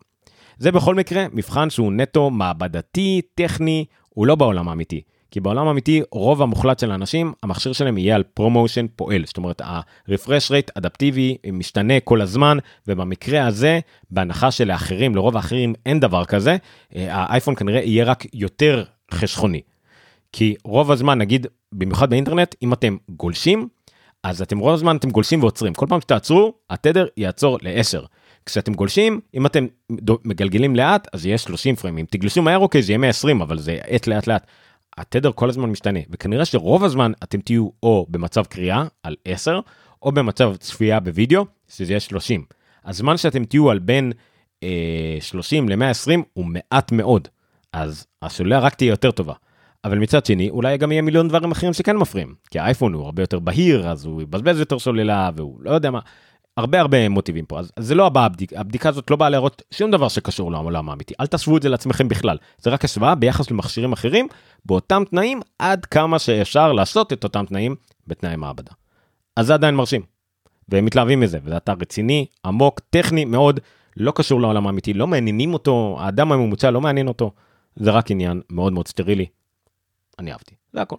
זה בכל מקרה מבחן שהוא נטו מעבדתי, טכני, הוא לא בעולם האמיתי. כי בעולם האמיתי רוב המוחלט של האנשים המכשיר שלהם יהיה על ProMotion פועל זאת אומרת ה-refresh rate אדפטיבי משתנה כל הזמן ובמקרה הזה בהנחה שלאחרים לרוב האחרים אין דבר כזה אה, האייפון כנראה יהיה רק יותר חשכוני. כי רוב הזמן נגיד במיוחד באינטרנט אם אתם גולשים אז אתם רוב הזמן אתם גולשים ועוצרים כל פעם שתעצרו התדר יעצור ל-10. כשאתם גולשים אם אתם מגלגלים לאט אז יהיה 30 פריימים תגלשו מהר אוקיי זה יהיה 120 אבל זה עת לאט לאט. התדר כל הזמן משתנה וכנראה שרוב הזמן אתם תהיו או במצב קריאה על 10 או במצב צפייה בווידאו שזה יהיה 30. הזמן שאתם תהיו על בין אה, 30 ל-120 הוא מעט מאוד אז השולח רק תהיה יותר טובה. אבל מצד שני אולי גם יהיה מיליון דברים אחרים שכן מפריעים כי האייפון הוא הרבה יותר בהיר אז הוא יבזבז יותר סוללה והוא לא יודע מה הרבה הרבה מוטיבים פה אז זה לא הבא הבדיק, הבדיקה הזאת לא באה להראות שום דבר שקשור לעולם האמיתי אל תשוו את זה לעצמכם בכלל זה רק השוואה ביחס למכשירים אחרים באותם תנאים עד כמה שאפשר לעשות את אותם תנאים בתנאי מעבדה. אז זה עדיין מרשים. והם מתלהבים מזה וזה אתר רציני עמוק טכני מאוד לא קשור לעולם האמיתי לא מעניינים אותו האדם הממוצע לא מעניין אותו זה רק עניין מאוד מאוד סטרילי. אני אהבתי זה הכל.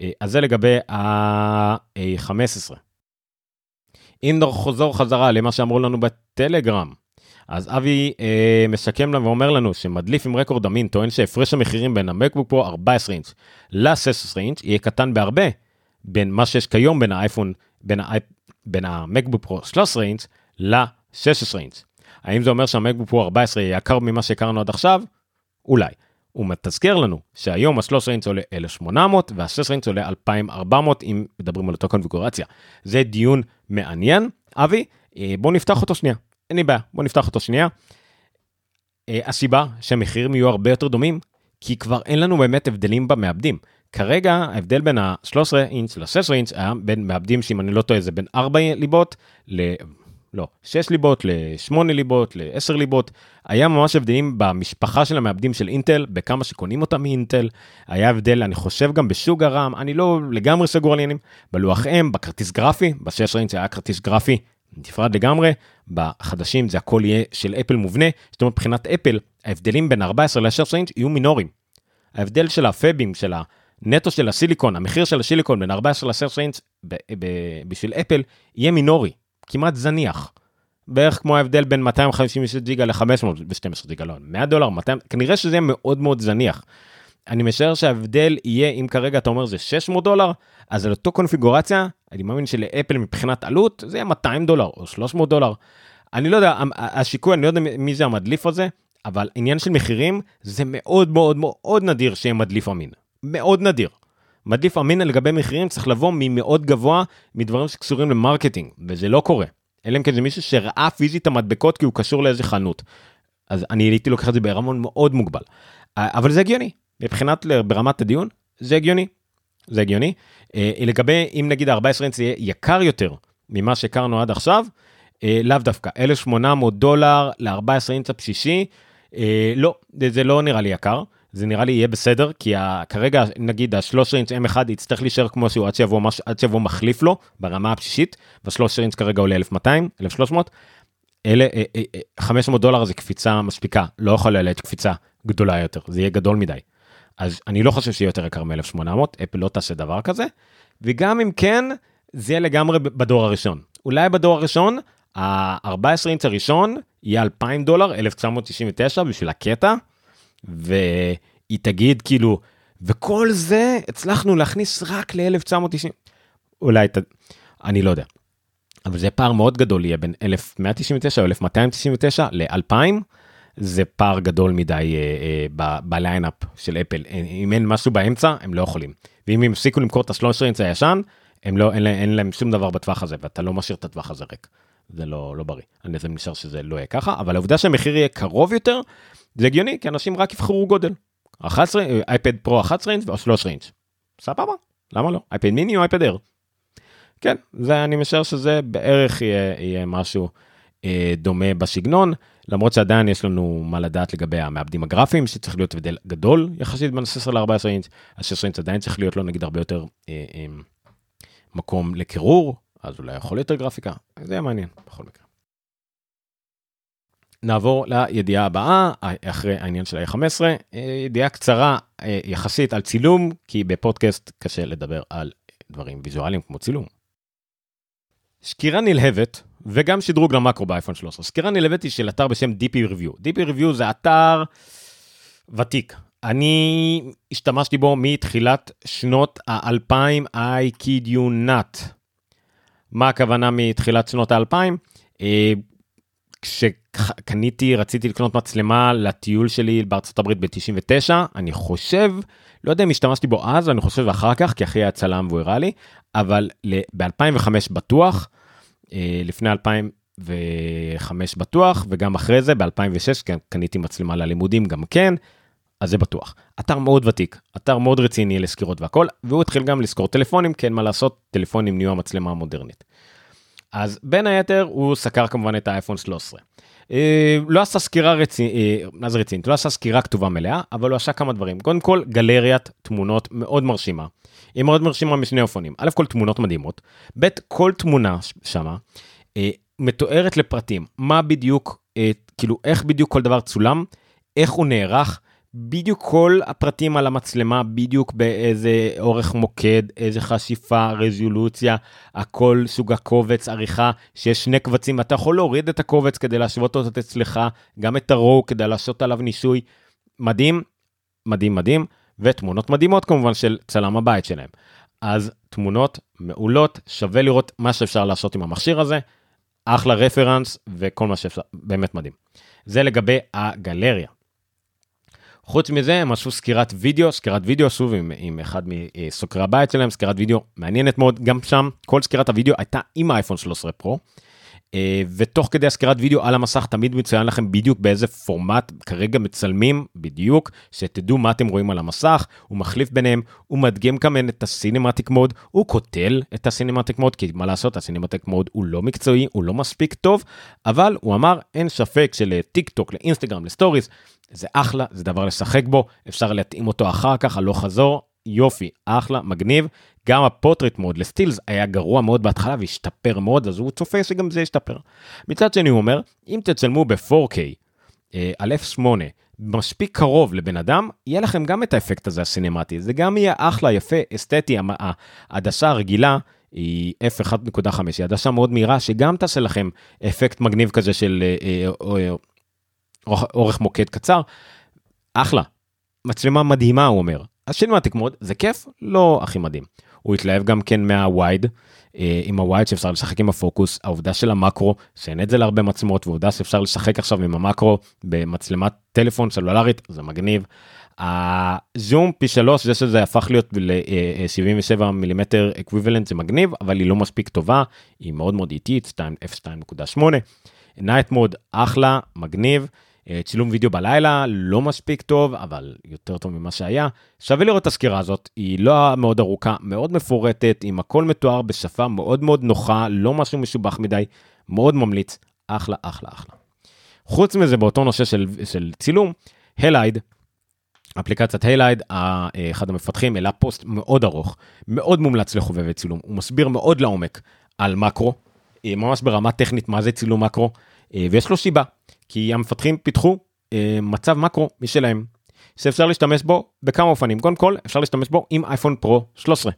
אה, אז זה לגבי ה-15. אם נחזור חזרה למה שאמרו לנו בטלגרם, אז אבי אה, משקם לנו ואומר לנו שמדליף עם רקורד אמין טוען שהפרש המחירים בין המקבוק פרו 14 אינץ' ל-16 אינץ' יהיה קטן בהרבה בין מה שיש כיום בין האייפון, בין, האי, בין המקבוק פרו 13 אינץ' ל-16 אינץ'. האם זה אומר שהמקבוק פרו 14 יהיה יקר ממה שהכרנו עד עכשיו? אולי. הוא מתזכר לנו שהיום ה-13 אינץ' עולה 1,800 וה-16 אינץ' עולה 2,400 אם מדברים על אותו קונפיגורציה. זה דיון מעניין. אבי, אה, בוא נפתח אותו שנייה. אין לי בעיה, בוא נפתח אותו שנייה. אה, הסיבה שהמחירים יהיו הרבה יותר דומים, כי כבר אין לנו באמת הבדלים במעבדים. כרגע ההבדל בין ה-13 אינץ' ל-16 אינץ' היה בין מעבדים שאם אני לא טועה זה בין 4 ליבות ל... לא, 6 ליבות ל-8 ליבות ל-10 ליבות, היה ממש הבדלים במשפחה של המעבדים של אינטל, בכמה שקונים אותם מאינטל, היה הבדל, אני חושב גם בשוק הרם, אני לא לגמרי סגור על עניינים, בלוח אם, בכרטיס גרפי, ב-6 אינץ' היה כרטיס גרפי נפרד לגמרי, בחדשים זה הכל יהיה של אפל מובנה, זאת אומרת מבחינת אפל, ההבדלים בין 14 ל-16 אינץ' יהיו מינוריים. ההבדל של הפאבים, של הנטו של הסיליקון, המחיר של הסיליקון בין 14 ל-16 אינץ' בשביל אפל, יהיה מינורי. כמעט זניח. בערך כמו ההבדל בין 256 ג'יגה ל-512 ג'יגה, לא, 100 דולר, 200, כנראה שזה יהיה מאוד מאוד זניח. אני משער שההבדל יהיה, אם כרגע אתה אומר זה 600 דולר, אז על אותו קונפיגורציה, אני מאמין שלאפל מבחינת עלות, זה יהיה 200 דולר או 300 דולר. אני לא יודע, השיקוי, אני לא יודע מי זה המדליף הזה, אבל עניין של מחירים, זה מאוד מאוד מאוד נדיר שיהיה מדליף אמין. מאוד נדיר. מדליף אמין לגבי מחירים צריך לבוא ממאוד גבוה מדברים שקשורים ל marketing, וזה לא קורה. אלא אם כן זה מישהו שראה פיזית המדבקות כי הוא קשור לאיזה חנות. אז אני הייתי לוקח את זה בערבון מאוד מוגבל. אבל זה הגיוני, מבחינת ברמת הדיון, זה הגיוני. זה הגיוני. אה, לגבי אם נגיד 14 אינץ יהיה יקר יותר ממה שהכרנו עד עכשיו, אה, לאו דווקא 1800 דולר ל-14 אינץ הבשישי, אה, לא, זה לא נראה לי יקר. זה נראה לי יהיה בסדר, כי ה, כרגע נגיד ה-13 אינץ' M1 יצטרך להישאר כמו שהוא עד שיבוא, מש, עד שיבוא מחליף לו ברמה הבשישית, וה-13 אינץ' כרגע עולה 1200, 1300. אלה 500 אה, אה, דולר זה קפיצה מספיקה, לא יכול להיות קפיצה גדולה יותר, זה יהיה גדול מדי. אז אני לא חושב שיהיה יותר יקר מ-1800, אפל לא תעשה דבר כזה, וגם אם כן, זה יהיה לגמרי בדור הראשון. אולי בדור הראשון, ה-14 אינץ' הראשון יהיה 2,000 דולר, 1999 בשביל הקטע. והיא תגיד כאילו, וכל זה הצלחנו להכניס רק ל-1990. אולי, ת... אני לא יודע. אבל זה פער מאוד גדול יהיה בין 1199 או 1299 ל-2000. זה פער גדול מדי אה, אה, ב lineup של אפל. אם אין משהו באמצע, הם לא יכולים. ואם הם הפסיקו למכור את השלוש אינץ הישן, הם לא, אין, אין להם שום דבר בטווח הזה, ואתה לא משאיר את הטווח הזה ריק. זה לא, לא בריא. אני נשאר שזה לא יהיה ככה, אבל העובדה שהמחיר יהיה קרוב יותר, זה הגיוני, כי אנשים רק יבחרו גודל. 11 אייפד פרו 11 אינץ' או 13 אינץ'. סבבה למה לא אייפד מיני או אייפד אר. כן זה אני משער שזה בערך יהיה, יהיה משהו אה, דומה בסגנון למרות שעדיין יש לנו מה לדעת לגבי המעבדים הגרפיים שצריך להיות הבדל גדול יחסית בין 16 ל-14 אינץ', ה-16 אינץ' עדיין צריך להיות לו נגיד הרבה יותר אה, אה, מקום לקירור אז אולי יכול יותר גרפיקה זה יהיה מעניין בכל מקרה. נעבור לידיעה הבאה אחרי העניין של ה-15 אה, ידיעה קצרה אה, יחסית על צילום כי בפודקאסט קשה לדבר על דברים ויזואליים כמו צילום. סקירה נלהבת וגם שדרוג למקרו באייפון 13. סקירה נלהבת היא של אתר בשם DP Review. DP Review זה אתר ותיק. אני השתמשתי בו מתחילת שנות האלפיים, I kid you not. מה הכוונה מתחילת שנות האלפיים? כשקניתי, רציתי לקנות מצלמה לטיול שלי בארצות הברית ב-99, אני חושב, לא יודע אם השתמשתי בו אז, אני חושב אחר כך, כי אחי היה צלם והוא הראה לי, אבל ב-2005 בטוח, אה, לפני 2005 בטוח, וגם אחרי זה, ב-2006, כן, קניתי מצלמה ללימודים גם כן, אז זה בטוח. אתר מאוד ותיק, אתר מאוד רציני לסקירות והכל, והוא התחיל גם לסקור טלפונים, כן, מה לעשות, טלפונים נהיו המצלמה המודרנית. אז בין היתר הוא סקר כמובן את האייפון 13. אה, לא עשה סקירה רצינית, אה, מה זה רצינית? לא עשה סקירה כתובה מלאה, אבל הוא עשה כמה דברים. קודם כל, גלריית תמונות מאוד מרשימה. היא מאוד מרשימה משני אופנים. א' כל תמונות מדהימות, ב' כל תמונה שמה אה, מתוארת לפרטים. מה בדיוק, כאילו איך בדיוק כל דבר צולם, איך הוא נערך. בדיוק כל הפרטים על המצלמה, בדיוק באיזה אורך מוקד, איזה חשיפה, רזולוציה, הכל סוג הקובץ, עריכה, שיש שני קבצים, אתה יכול להוריד את הקובץ כדי להשוות אותו אצלך, גם את הרואו כדי לעשות עליו ניסוי. מדהים, מדהים מדהים, ותמונות מדהימות כמובן של צלם הבית שלהם. אז תמונות מעולות, שווה לראות מה שאפשר לעשות עם המכשיר הזה, אחלה רפרנס וכל מה שאפשר, באמת מדהים. זה לגבי הגלריה. חוץ מזה הם עשו סקירת וידאו, סקירת וידאו שוב עם, עם אחד מסוקרי הבית שלהם, סקירת וידאו מעניינת מאוד, גם שם כל סקירת הוידאו הייתה עם האייפון 13 פרו. אה, ותוך כדי הסקירת וידאו על המסך תמיד מצוין לכם בדיוק באיזה פורמט כרגע מצלמים בדיוק שתדעו מה אתם רואים על המסך הוא מחליף ביניהם הוא מדגים כמובן את ה cinematic mode הוא קוטל את ה cinematic mode כי מה לעשות ה cinematic mode הוא לא מקצועי הוא לא מספיק טוב אבל הוא אמר אין ספק שלטיק טוק לאינסטגרם ל stories זה אחלה, זה דבר לשחק בו, אפשר להתאים אותו אחר כך, הלוך חזור, יופי, אחלה, מגניב. גם הפוטריט מוד לסטילס היה גרוע מאוד בהתחלה והשתפר מאוד, אז הוא צופה שגם זה ישתפר. מצד שני הוא אומר, אם תצלמו ב-4K אה, על F8 מספיק קרוב לבן אדם, יהיה לכם גם את האפקט הזה הסינמטי, זה גם יהיה אחלה, יפה, אסתטי, העדשה הרגילה. היא f1.5 היא עדשה מאוד מהירה שגם תעשה לכם אפקט מגניב כזה של אה, אה, אורך מוקד קצר, אחלה. מצלמה מדהימה הוא אומר. אז Cinematic Mode זה כיף לא הכי מדהים. הוא התלהב גם כן מה wide אה, עם ה wide שאפשר לשחק עם הפוקוס העובדה של המקרו שאין את זה להרבה מצלמות ועובדה שאפשר לשחק עכשיו עם המקרו במצלמת טלפון סלולרית זה מגניב. הזום פי שלוש זה שזה הפך להיות ל-77 מילימטר equivalent זה מגניב אבל היא לא מספיק טובה היא מאוד מאוד איטית 2.f2.8 Night Mode אחלה מגניב. אה, צילום וידאו בלילה לא מספיק טוב אבל יותר טוב ממה שהיה שווה לראות את הסקירה הזאת היא לא מאוד ארוכה מאוד מפורטת עם הכל מתואר בשפה מאוד מאוד נוחה לא משהו משובח מדי מאוד ממליץ אחלה אחלה אחלה. חוץ מזה באותו נושא של, של צילום Halide אפליקציית Halide אחד המפתחים העלה פוסט מאוד ארוך מאוד מומלץ לחובבי צילום הוא מסביר מאוד לעומק על מקרו אה, ממש ברמה טכנית מה זה צילום מקרו אה, ויש לו סיבה כי המפתחים פיתחו אה, מצב מקרו משלהם, שאפשר להשתמש בו בכמה אופנים. קודם כל, אפשר להשתמש בו עם אייפון פרו 13.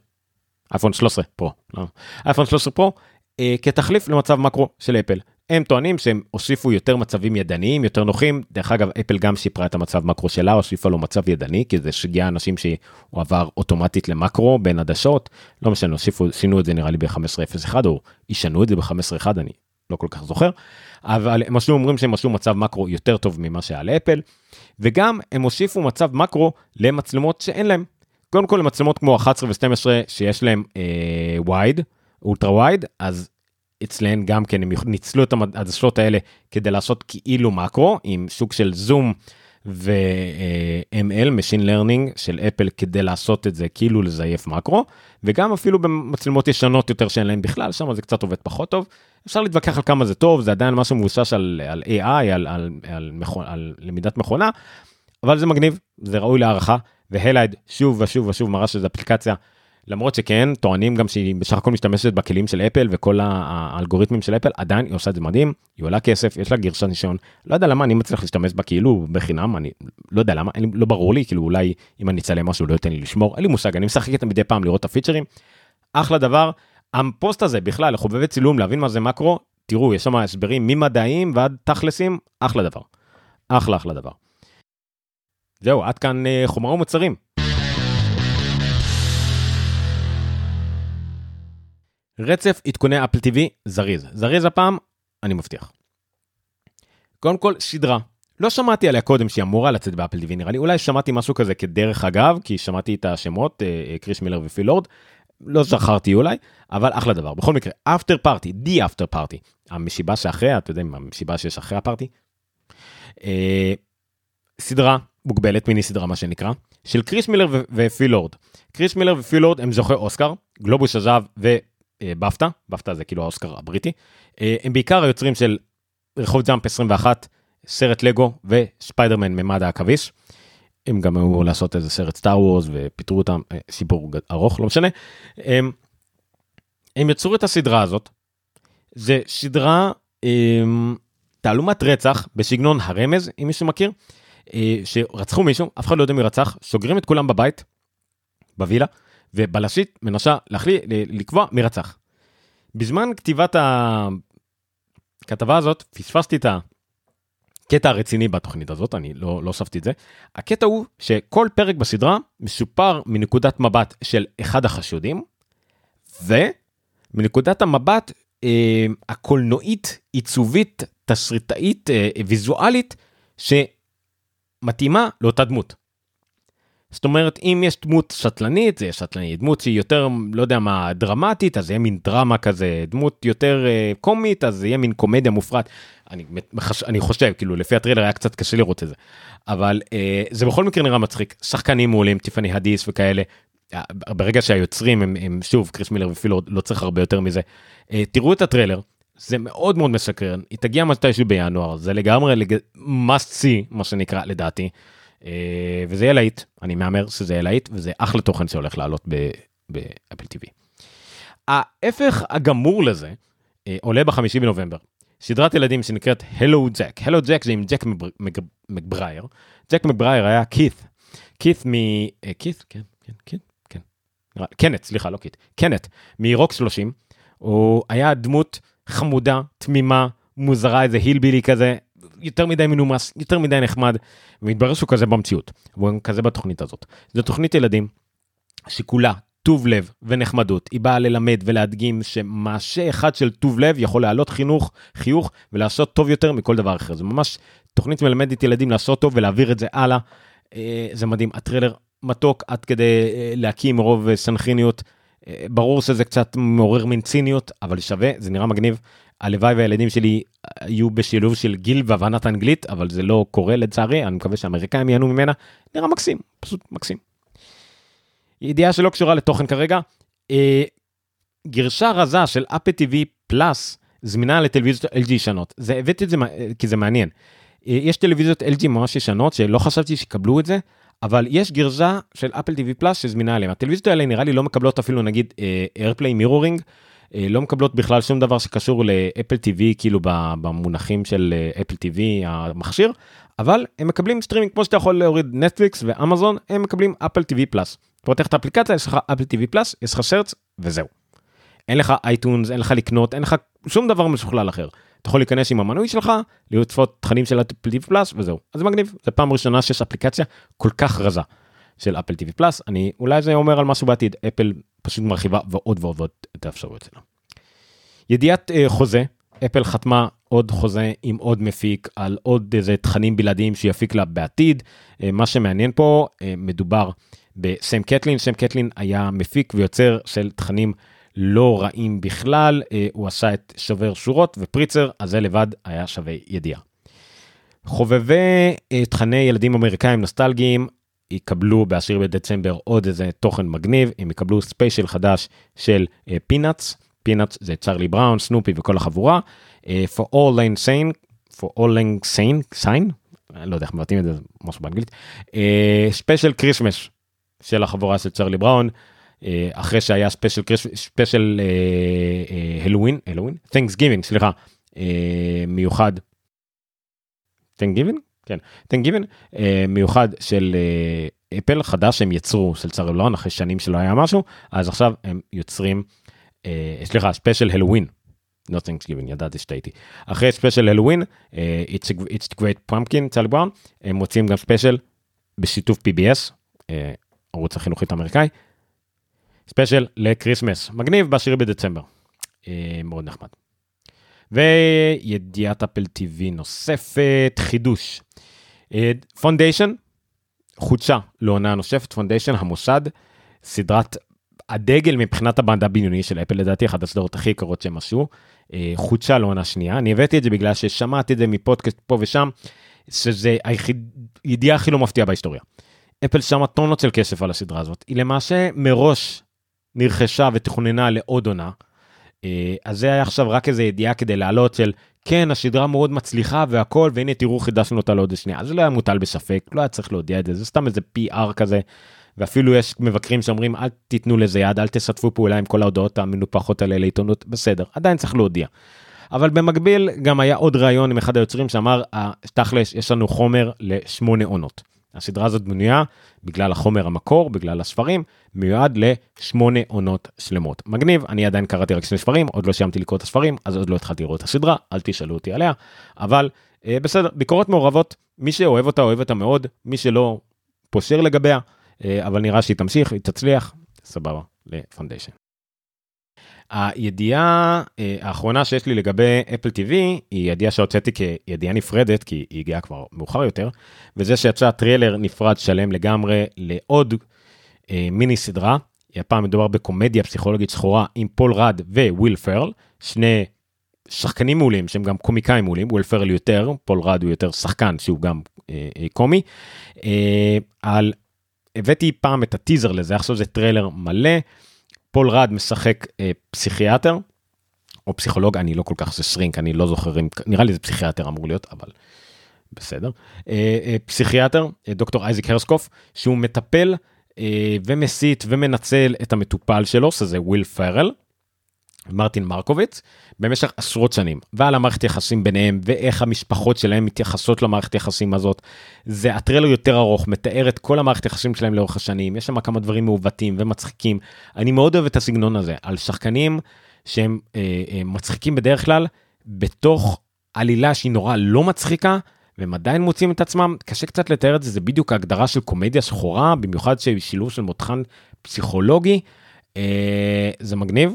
אייפון 13 פרו, לא. אייפון 13 פרו אה, כתחליף למצב מקרו של אפל. הם טוענים שהם הוסיפו יותר מצבים ידניים יותר נוחים דרך אגב אפל גם שיפרה את המצב מקרו שלה הוסיפה לו מצב ידני כי זה שגיאה אנשים שהוא עבר אוטומטית למקרו בין עדשות לא משנה הוסיפו שינו את זה נראה לי ב-1501 או ישנו את זה ב-1501 אני לא כל כך זוכר, אבל הם עשו אומרים שהם עשו מצב מקרו יותר טוב ממה שהיה לאפל, וגם הם הוסיפו מצב מקרו למצלמות שאין להם. קודם כל למצלמות כמו 11 ו-12 שיש להם וייד, אולטרה וייד, אז אצלן גם כן הם ניצלו את העדשות האלה כדי לעשות כאילו מקרו עם סוג של זום ו-ML, Machine Learning של אפל כדי לעשות את זה כאילו לזייף מקרו, וגם אפילו במצלמות ישנות יותר שאין להן בכלל, שם זה קצת עובד פחות טוב. אפשר להתווכח על כמה זה טוב, זה עדיין משהו מבוסס על, על AI, על, על, על, מכונה, על למידת מכונה, אבל זה מגניב, זה ראוי להערכה, והלייד שוב ושוב ושוב מראה שזו אפליקציה למרות שכן, טוענים גם שהיא בסך הכל משתמשת בכלים של אפל וכל האלגוריתמים של אפל, עדיין היא עושה את זה מדהים, היא עולה כסף, יש לה גרשת ניסיון, לא יודע למה אני מצליח להשתמש בה כאילו בחינם, אני לא יודע למה, אני, לא ברור לי, כאילו אולי אם אני אצלם משהו לא ייתן לי לשמור, אין לי מושג, אני משחק איתם מדי פעם לראות את הפיצ'רים, אחלה דבר, הפוסט הזה בכלל, לחובבי צילום, להבין מה זה מקרו, תראו, יש שם הסברים ממדעיים ועד תכלסים, אחלה דבר. אחלה אחלה דבר. זהו, עד כאן אה, חומר ומוצרים. רצף עדכוני אפל TV זריז. זריז הפעם, אני מבטיח. קודם כל, סדרה. לא שמעתי עליה קודם שהיא אמורה לצאת באפל TV נראה לי, אולי שמעתי משהו כזה כדרך אגב, כי שמעתי את השמות, אה, אה, קריס מילר ופיל לורד, לא זכרתי אולי, אבל אחלה דבר. בכל מקרה, אפטר פארטי, די אפטר פארטי, המשיבה שאחריה, אתה יודע, המשיבה שיש אחרי הפארטי. אה, סדרה מוגבלת, מיני סדרה מה שנקרא, של קריס מילר ופיל לורד. קריס מילר ופיל לורד הם זוכי אוסקר, גלובוס הזהב ובפטה, בפטה זה כאילו האוסקר הבריטי. אה, הם בעיקר היוצרים של רחוב ג'אמפ 21, סרט לגו וספיידרמן ממד העכביש. הם גם היו לעשות איזה סרט Star Wars ופיטרו אותם, אה, סיפור ארוך, לא משנה. הם, הם יצרו את הסדרה הזאת. זה סדרה הם, תעלומת רצח בסגנון הרמז, אם מישהו מכיר, אה, שרצחו מישהו, אף אחד לא יודע מי רצח, סוגרים את כולם בבית, בווילה, ובלשית מנסה להחליט, לקבוע מי רצח. בזמן כתיבת הכתבה הזאת, פספסתי את הקטע הרציני בתוכנית הזאת, אני לא, לא הוספתי את זה. הקטע הוא שכל פרק בסדרה מסופר מנקודת מבט של אחד החשודים, ומנקודת המבט אה, הקולנועית, עיצובית, תסריטאית, אה, ויזואלית, שמתאימה לאותה דמות. זאת אומרת, אם יש דמות שטלנית, זה שטלנית. דמות שהיא יותר, לא יודע מה, דרמטית, אז זה יהיה מין דרמה כזה. דמות יותר uh, קומית, אז זה יהיה מין קומדיה מופרט. אני, אני חושב, כאילו, לפי הטריילר היה קצת קשה לראות את זה. אבל uh, זה בכל מקרה נראה מצחיק. שחקנים מעולים, טיפני הדיס וכאלה. אה, ברגע שהיוצרים הם, הם שוב, קריס מילר ופילו, לא צריך הרבה יותר מזה. Uh, תראו את הטריילר, זה מאוד מאוד מסקרן. היא תגיע מתישהו בינואר, זה לגמרי לג... must see, מה שנקרא, לדעתי. אה, וזה יהיה להיט, אני מהמר שזה יהיה להיט, וזה אחלה תוכן שהולך לעלות באפל TV. ההפך הגמור לזה אה, עולה בחמישי בנובמבר. סדרת ילדים שנקראת הלו ג'ק. הלו ג'ק זה עם ג'ק מקברייר. ג'ק מקברייר היה כית. כית מ... כית? אה, כן, כן, כן, כן. קנט, סליחה, לא כית. קנט, מרוק 30. הוא היה דמות חמודה, תמימה, מוזרה, איזה הילבילי כזה, יותר מדי מנומס, יותר מדי נחמד, ומתברר שהוא כזה במציאות, והוא כזה בתוכנית הזאת. זו תוכנית ילדים שכולה טוב לב ונחמדות, היא באה ללמד ולהדגים שמעשה אחד של טוב לב יכול להעלות חינוך, חיוך ולעשות טוב יותר מכל דבר אחר. זה ממש תוכנית מלמדת ילדים לעשות טוב ולהעביר את זה הלאה. אה, זה מדהים, הטריילר מתוק עד כדי אה, להקים סנחיניות. אה, ברור שזה קצת מעורר מין ציניות, אבל שווה, זה נראה מגניב. הלוואי והילדים שלי יהיו בשילוב של גיל והבנת אנגלית, אבל זה לא קורה לצערי, אני מקווה שהאמריקאים ייהנו ממנה. נראה מקסים, פשוט מקסים. ידיעה שלא קשורה לתוכן כרגע, אה, גרשה רזה של אפל TV פלאס זמינה לטלוויזיות LG ישנות. זה, הבאתי את זה כי זה מעניין. אה, יש טלוויזיות LG ממש ישנות שלא חשבתי שיקבלו את זה, אבל יש גרסה של אפל TV Plus שזמינה עליהם. הטלוויזיות האלה נראה לי לא מקבלות אפילו נגיד AirPlay uh, mirroring. אה, לא מקבלות בכלל שום דבר שקשור לאפל TV, כאילו במונחים של אפל TV המכשיר, אבל הם מקבלים סטרימינג כמו שאתה יכול להוריד נטפליקס ואמזון, הם מקבלים אפל TV Plus. פותח את האפליקציה, יש לך אפל TV Plus, יש לך שרץ וזהו. אין לך אייטונס, אין לך לקנות, אין לך שום דבר משוכלל אחר. אתה יכול להיכנס עם המנוי שלך, לצפות תכנים של אפל TV פלאס וזהו. אז זה מגניב, זה פעם ראשונה שיש אפליקציה כל כך רזה של אפל TV פלאס, אני, אולי זה אומר על משהו בעתיד, אפל פשוט מרחיבה ועוד ועוד ועוד את האפשרויות שלה. ידיעת uh, חוזה, אפל חתמה עוד חוזה עם עוד מפיק על עוד איזה תכנים בלעדיים שיפיק לה בעתיד. Uh, מה שמעניין פה, uh, מדובר בסם קטלין, סם קטלין היה מפיק ויוצר של תכנים לא רעים בכלל, הוא עשה את שובר שורות ו Preacher, אז זה לבד היה שווה ידיעה. חובבי תכני ילדים אמריקאים נוסטלגיים יקבלו בעשירי בדצמבר עוד איזה תוכן מגניב, הם יקבלו ספיישל חדש של Peanuts, uh, Peanuts זה צ'רלי בראון, סנופי וכל החבורה, uh, For Auld Lang Syne, For Auld Lang Syne, Syne, לא יודע איך מבטאים את זה, משהו באנגלית, ספיישל uh, Christmas של החבורה של צ'רלי בראון, uh, אחרי שהיה ספיישל ספיישל Halloween, Halloween, Thanksgiving, סליחה, מיוחד, Thanksgiving? כן, Thanksgiving אה, מיוחד של אה, אפל חדש הם יצרו של צרלון אחרי שנים שלא היה משהו אז עכשיו הם יוצרים אה, סליחה ספיישל הלווין. לא Thanksgiving ידעתי שטעיתי אחרי ספיישל Halloween it's, it's great pumpkin צ'רלי בראון הם מוצאים גם ספיישל בשיתוף PBS ערוץ החינוכית האמריקאי. ספיישל ל Christmas מגניב ב-10 בדצמבר אה, מאוד נחמד. וידיעת אפל TV נוספת חידוש Foundation, חודשה לעונה נוספת, Foundation, המוסד, סדרת הדגל מבחינת המדע הבדיוני של אפל, לדעתי אחת הסדרות הכי יקרות שהם עשו, אה, חודשה לעונה שנייה. אני הבאתי את זה בגלל ששמעתי את זה מפודקאסט פה ושם, שזה הידיעה הכי לא מפתיעה בהיסטוריה. אפל שמה טונות של כסף על הסדרה הזאת, היא למעשה מראש נרכשה ותכוננה לעוד עונה. אה, אז זה היה עכשיו רק איזה ידיעה כדי לעלות של כן, השדרה מאוד מצליחה והכל, והנה תראו, חידשנו אותה לעוד שנייה. זה לא היה מוטל בספק, לא היה צריך להודיע את זה, זה סתם איזה PR כזה. ואפילו יש מבקרים שאומרים, אל תיתנו לזה יד, אל תשתפו פעולה עם כל ההודעות המנופחות האלה לעיתונות, בסדר, עדיין צריך להודיע. אבל במקביל גם היה עוד ראיון עם אחד היוצרים שאמר, תכלס, יש לנו חומר לשמונה עונות. הסדרה הזאת בנויה בגלל החומר המקור, בגלל הספרים, מיועד לשמונה עונות שלמות. מגניב, אני עדיין קראתי רק שני ספרים, עוד לא סיימתי לקרוא את הספרים, אז עוד לא התחלתי לראות את הסדרה, אל תשאלו אותי עליה, אבל אה, בסדר, ביקורות מעורבות, מי שאוהב אותה אוהב אותה מאוד, מי שלא פושר לגביה, אה, אבל נראה שהיא תמשיך, היא תצליח, סבבה, ל Foundation. הידיעה אה, האחרונה שיש לי לגבי אפל TV היא ידיעה שהוצאתי כידיעה נפרדת כי היא הגיעה כבר מאוחר יותר וזה שיצא טריילר נפרד שלם לגמרי לעוד אה, מיני סדרה. הפעם מדובר בקומדיה פסיכולוגית שחורה עם פול רד וויל פרל שני שחקנים מעולים שהם גם קומיקאים מעולים וויל פרל יותר פול רד הוא יותר שחקן שהוא גם אה, אה, קומי. אה, על הבאתי פעם את הטיזר לזה עכשיו זה טריילר מלא. פול רד משחק אה, פסיכיאטר, או פסיכולוג, אני לא כל כך, זה shrink, אני לא זוכר אם, נראה לי זה פסיכיאטר אמור להיות, אבל בסדר. אה, אה, פסיכיאטר, אה, דוקטור אייזיק הרסקוף, שהוא מטפל אה, ומסית ומנצל את המטופל שלו, שזה וויל פרל, מרטין מרקוביץ במשך עשרות שנים. ועל המערכת יחסים ביניהם ואיך המשפחות שלהם מתייחסות למערכת יחסים הזאת. זה הטריילר יותר ארוך מתאר את כל המערכת יחסים שלהם לאורך השנים. יש שם כמה דברים מעוותים ומצחיקים. אני מאוד אוהב את הסגנון הזה על שחקנים שהם אה, אה, מצחיקים בדרך כלל בתוך עלילה שהיא נורא לא מצחיקה והם עדיין מוצאים את עצמם. קשה קצת לתאר את זה זה בדיוק ההגדרה של קומדיה שחורה במיוחד שילוב של מותחן פסיכולוגי. אה, זה מגניב.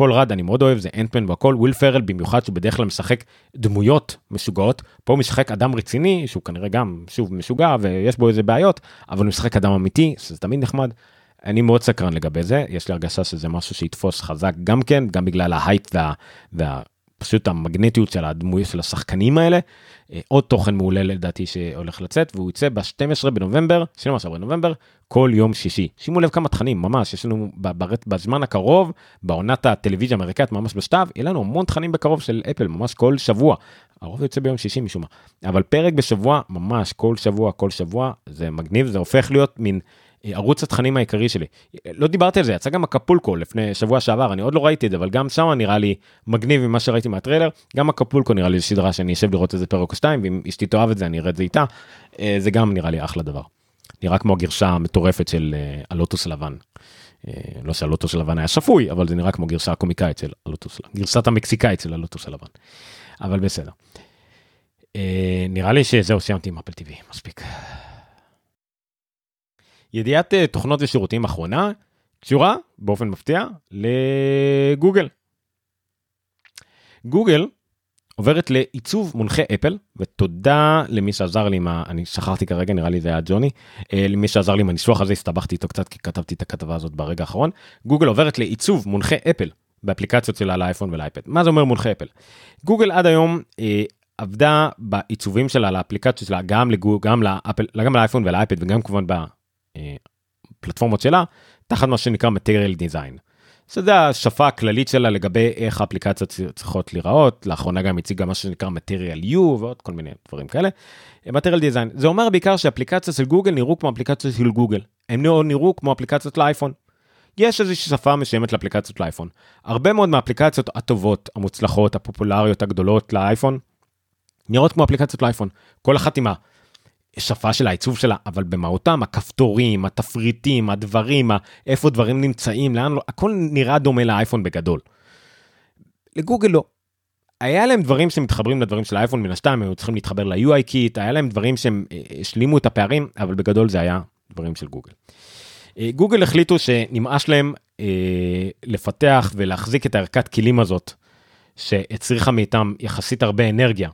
פול רד אני מאוד אוהב זה Ant-Man והכל. וויל פרל במיוחד שהוא בדרך כלל משחק דמויות משוגעות. פה משחק אדם רציני שהוא כנראה גם שוב משוגע ויש בו איזה בעיות אבל הוא משחק אדם אמיתי שזה תמיד נחמד. אני מאוד סקרן לגבי זה. יש לי הרגשה שזה משהו שיתפוס חזק גם כן גם בגלל ההייפ וה, וה, פשוט המגנטיות של הדמויות של השחקנים האלה. אה, עוד תוכן מעולה לדעתי שהולך לצאת והוא יצא ב-12 בנובמבר, 12 בנובמבר, כל יום שישי. שימו לב כמה תכנים ממש יש לנו בזמן הקרוב בעונת הטלוויזיה האמריקאית ממש בשתיו יהיה לנו המון תכנים בקרוב של אפל ממש כל שבוע. הרוב יוצא ביום שישי משום מה אבל פרק בשבוע ממש כל שבוע כל שבוע זה מגניב זה הופך להיות מין ערוץ התכנים העיקרי שלי. לא דיברתי על זה, יצא גם הקפולקו לפני שבוע שעבר, אני עוד לא ראיתי את זה, אבל גם שם נראה לי מגניב ממה שראיתי מהטריילר, גם הקפולקו נראה לי סדרה שאני אשב לראות איזה פרק או שתיים, ואם אשתי תאהב את זה אני אראה את זה איתה, אה, זה גם נראה לי אחלה דבר. נראה כמו הגרשה המטורפת של אה, הלוטוס הלבן. אה, לא שהלוטוס הלבן היה שפוי, אבל זה נראה כמו גרשה הקומיקאית של הלוטוס, גרסת המקסיקאית של הלוטוס הלבן. אבל בסדר. נראה לי שזהו, סיימתי עם אפל TV, מספיק. ידיעת אה, תוכנות ושירותים אחרונה קשורה באופן מפתיע לגוגל. גוגל עוברת לעיצוב מונחה אפל ותודה למי שעזר לי מה אני שכחתי כרגע נראה לי זה היה ג'וני אה, למי שעזר לי עם הניסוח הזה הסתבכתי איתו קצת כי כתבתי את הכתבה הזאת ברגע האחרון. גוגל עוברת לעיצוב מונחה אפל באפליקציות שלה לאייפון ולאייפד. מה זה אומר מונחה אפל? גוגל עד היום אה, עבדה בעיצובים שלה לאפליקציות שלה גם לגו גם לאפל גם לאייפון ולאייפד וגם כמובן בפלטפורמות שלה תחת מה שנקרא material design. שזה השפה הכללית שלה לגבי איך האפליקציות צריכות להיראות לאחרונה גם הציגה מה שנקרא material u ועוד כל מיני דברים כאלה. material design זה אומר בעיקר שאפליקציות של גוגל נראו כמו אפליקציות של גוגל הם לא נראו כמו אפליקציות לאייפון. יש איזושהי שפה מסוימת לאפליקציות לאייפון. הרבה מאוד מהאפליקציות הטובות, המוצלחות, הפופולריות הגדולות לאייפון, נראות כמו אפליקציות לאייפון. כל אחת עם השפה של העיצוב שלה, אבל במהותם הכפתורים, התפריטים, הדברים, איפה דברים נמצאים, לאן לא, הכל נראה דומה לאייפון בגדול. לגוגל לא. היה להם דברים שמתחברים לדברים של האייפון מן הסתם, הם היו צריכים להתחבר ל- UIKit, היה להם דברים שהם אה, השלימו את הפערים, אבל בגדול זה היה דברים של גוגל. אה, גוגל החליטו שנמאס להם אה, לפתח ולהחזיק את הערכת כלים הזאת, שהצריכה מאיתם יחסית הרבה אנרגיה.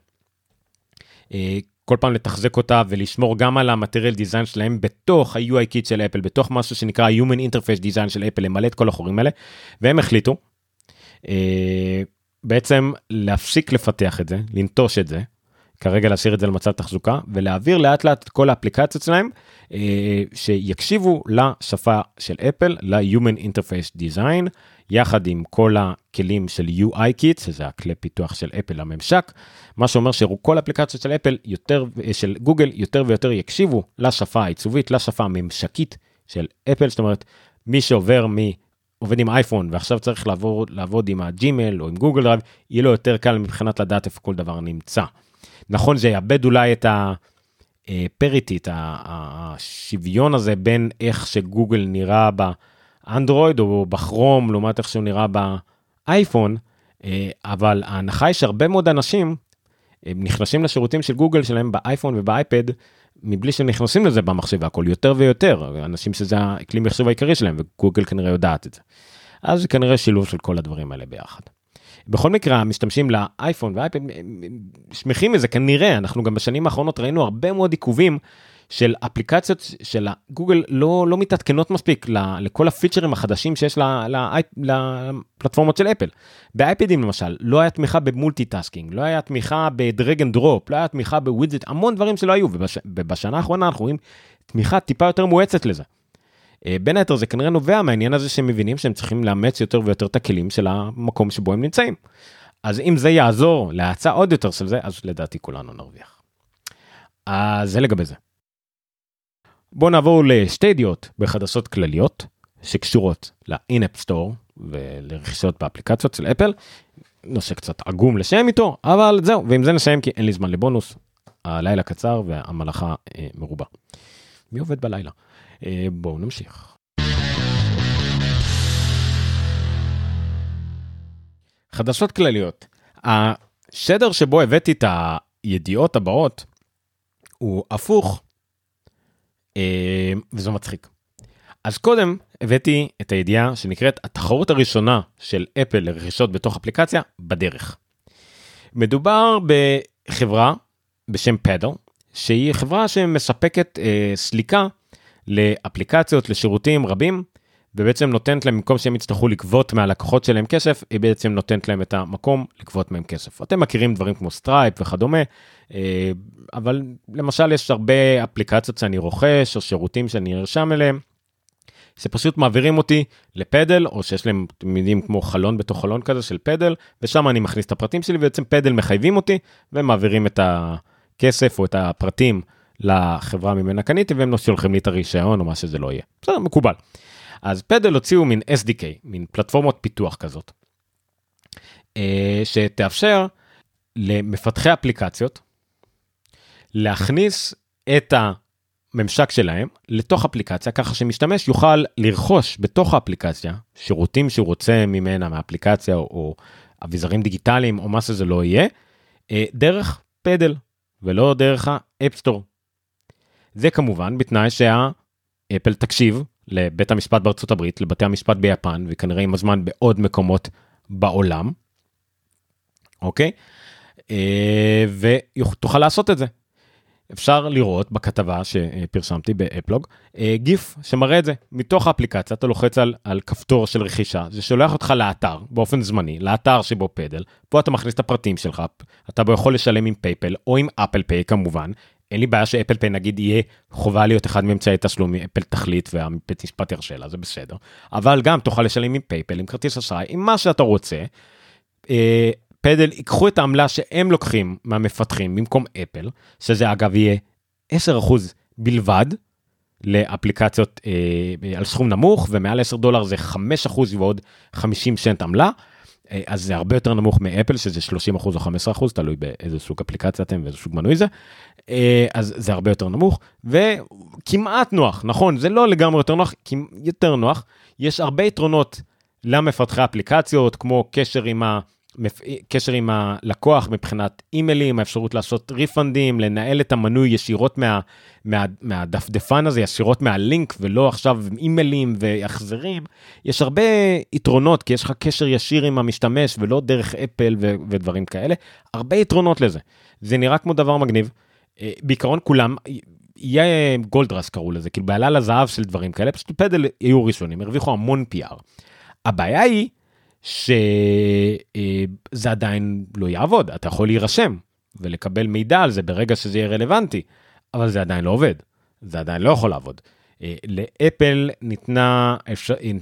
אה, כל פעם לתחזק אותה ולשמור גם על ה Material Design שלהם בתוך ה- UIKit של אפל, בתוך משהו שנקרא Human Interface Design של אפל, למלא את כל החורים האלה, והם החליטו אה, בעצם להפסיק לפתח את זה, לנטוש את זה, כרגע להשאיר את זה למצב תחזוקה ולהעביר לאט לאט את כל האפליקציות שלהם אה, שיקשיבו לשפה של אפל ל-Human Interface Design יחד עם כל הכלים של UI Kit שזה הכלי פיתוח של אפל לממשק מה שאומר שכל האפליקציות של אפל יותר של גוגל יותר ויותר יקשיבו לשפה העיצובית לשפה הממשקית של אפל זאת אומרת מי שעובר מ... עובד עם אייפון ועכשיו צריך לעבור לעבוד עם ה Gmail או עם Google Drive יהיה לו יותר קל מבחינת לדעת איפה כל דבר נמצא. נכון זה יאבד אולי את ה parity, את השוויון הזה בין איך שגוגל נראה באנדרואיד או בכרום לעומת איך שהוא נראה באייפון, אה, אבל ההנחה היא שהרבה מאוד אנשים נכנסים לשירותים של גוגל שלהם באייפון ובאייפד מבלי שהם נכנסים לזה במחשב והכל יותר ויותר אנשים שזה הכלי מחשב העיקרי שלהם וגוגל כנראה יודעת את זה. אז זה כנראה שילוב של כל הדברים האלה ביחד. בכל מקרה המשתמשים לאייפון ואייפד שמחים מזה כנראה אנחנו גם בשנים האחרונות ראינו הרבה מאוד עיכובים של אפליקציות של גוגל לא לא מתעדכנות מספיק לכל הפיצ'רים החדשים שיש לפלטפורמות של אפל. באייפדים למשל לא היה תמיכה ב multitasking לא היה תמיכה ב drag and drop לא היה תמיכה ב widget המון דברים שלא היו ובש, ובשנה האחרונה אנחנו רואים תמיכה טיפה יותר מואצת לזה. אה, בין היתר זה כנראה נובע מהעניין הזה שהם מבינים שהם צריכים לאמץ יותר ויותר את הכלים של המקום שבו הם נמצאים. אז אם זה יעזור להאצה עוד יותר של זה, אז לדעתי כולנו נרוויח. אז זה לגבי זה. בואו נעבור לשתי ידיעות בחדשות כלליות שקשורות ל-in-app store ולרכישות באפליקציות של אפל. נושא קצת עגום לשם איתו, אבל זהו, ועם זה נסיים כי אין לי זמן לבונוס. הלילה קצר והמלאכה אה, מרובה. מי עובד בלילה? אה, בואו נמשיך. חדשות כלליות. השדר שבו הבאתי את הידיעות הבאות הוא הפוך, וזה מצחיק. אז קודם הבאתי את הידיעה שנקראת התחרות הראשונה של אפל לרכישות בתוך אפליקציה בדרך. מדובר בחברה בשם Paddle שהיא חברה שמספקת אה, סליקה לאפליקציות, לשירותים רבים, ובעצם נותנת להם, במקום שהם יצטרכו לגבות מהלקוחות שלהם כסף, היא בעצם נותנת להם את המקום לגבות מהם כסף. אתם מכירים דברים כמו Stripe וכדומה, אה, אבל למשל יש הרבה אפליקציות שאני רוכש, או שירותים שאני נרשם אליהם, שפשוט מעבירים אותי ל Paddle, או שיש להם, יודעים, כמו חלון בתוך חלון כזה של Paddle, ושם אני מכניס את הפרטים שלי, ובעצם פדל מחייבים אותי, ומעבירים את הכסף או את הפרטים לחברה ממנה קניתי והם לא שולחים לי את הרישיון או מה שזה לא יהיה. בסדר, מקובל. אז פדל הוציאו מין SDK, מין פלטפורמות פיתוח כזאת, אה, שתאפשר למפתחי אפליקציות להכניס את הממשק שלהם לתוך אפליקציה ככה שמשתמש יוכל לרכוש בתוך האפליקציה שירותים שהוא רוצה ממנה מהאפליקציה או, אביזרים דיגיטליים או מה שזה לא יהיה אה, דרך Paddle ולא דרך ה App Store זה כמובן בתנאי שהאפל תקשיב לבית המשפט בארצות הברית, לבתי המשפט ביפן, וכנראה עם הזמן בעוד מקומות בעולם, אוקיי? אה, ותוכל לעשות את זה. אפשר לראות בכתבה שפרסמתי באפלוג, אה, GIF שמראה את זה. מתוך האפליקציה אתה לוחץ על, על כפתור של רכישה, זה שולח אותך לאתר באופן זמני, לאתר שבו Paddle, פה אתה מכניס את הפרטים שלך, אתה יכול לשלם עם PayPal או עם Apple Pay כמובן. אין לי בעיה ש Apple Pay נגיד יהיה חובה להיות אחד מאמצעי תשלום, אפל תחליט והבית משפט ירשה לה, זה בסדר. אבל גם תוכל לשלם עם PayPal, עם כרטיס אשראי, עם מה שאתה רוצה. אה, Paddle ייקחו את העמלה שהם לוקחים מהמפתחים במקום אפל, שזה אגב יהיה 10% בלבד לאפליקציות אה, על סכום נמוך, ומעל 10 דולר זה 5% ועוד 50 סנט עמלה. אה, אז זה הרבה יותר נמוך מאפל שזה 30 או 15 תלוי באיזה סוג אפליקציה אתם ואיזה סוג מנוי זה. אה, אז זה הרבה יותר נמוך וכמעט נוח נכון זה לא לגמרי יותר נוח יותר נוח יש הרבה יתרונות למפתחי אפליקציות כמו קשר עם ה... קשר עם הלקוח מבחינת אימיילים, האפשרות לעשות ריפנדים, לנהל את המנוי ישירות מה, מה, מהדפדפן הזה, ישירות מהלינק, ולא עכשיו אימיילים והחזרים. יש הרבה יתרונות, כי יש לך קשר ישיר עם המשתמש, ולא דרך אפל ו, ודברים כאלה. הרבה יתרונות לזה. זה נראה כמו דבר מגניב. אה, בעיקרון כולם, יהיה גולדרס קראו לזה, כאילו בעלה לזהב של דברים כאלה, פשוט פדל היו ראשונים, הרוויחו המון PR. הבעיה היא שזה עדיין לא יעבוד, אתה יכול להירשם ולקבל מידע על זה ברגע שזה יהיה רלוונטי, אבל זה עדיין לא עובד, זה עדיין לא יכול לעבוד. אה, לאפל ניתנה,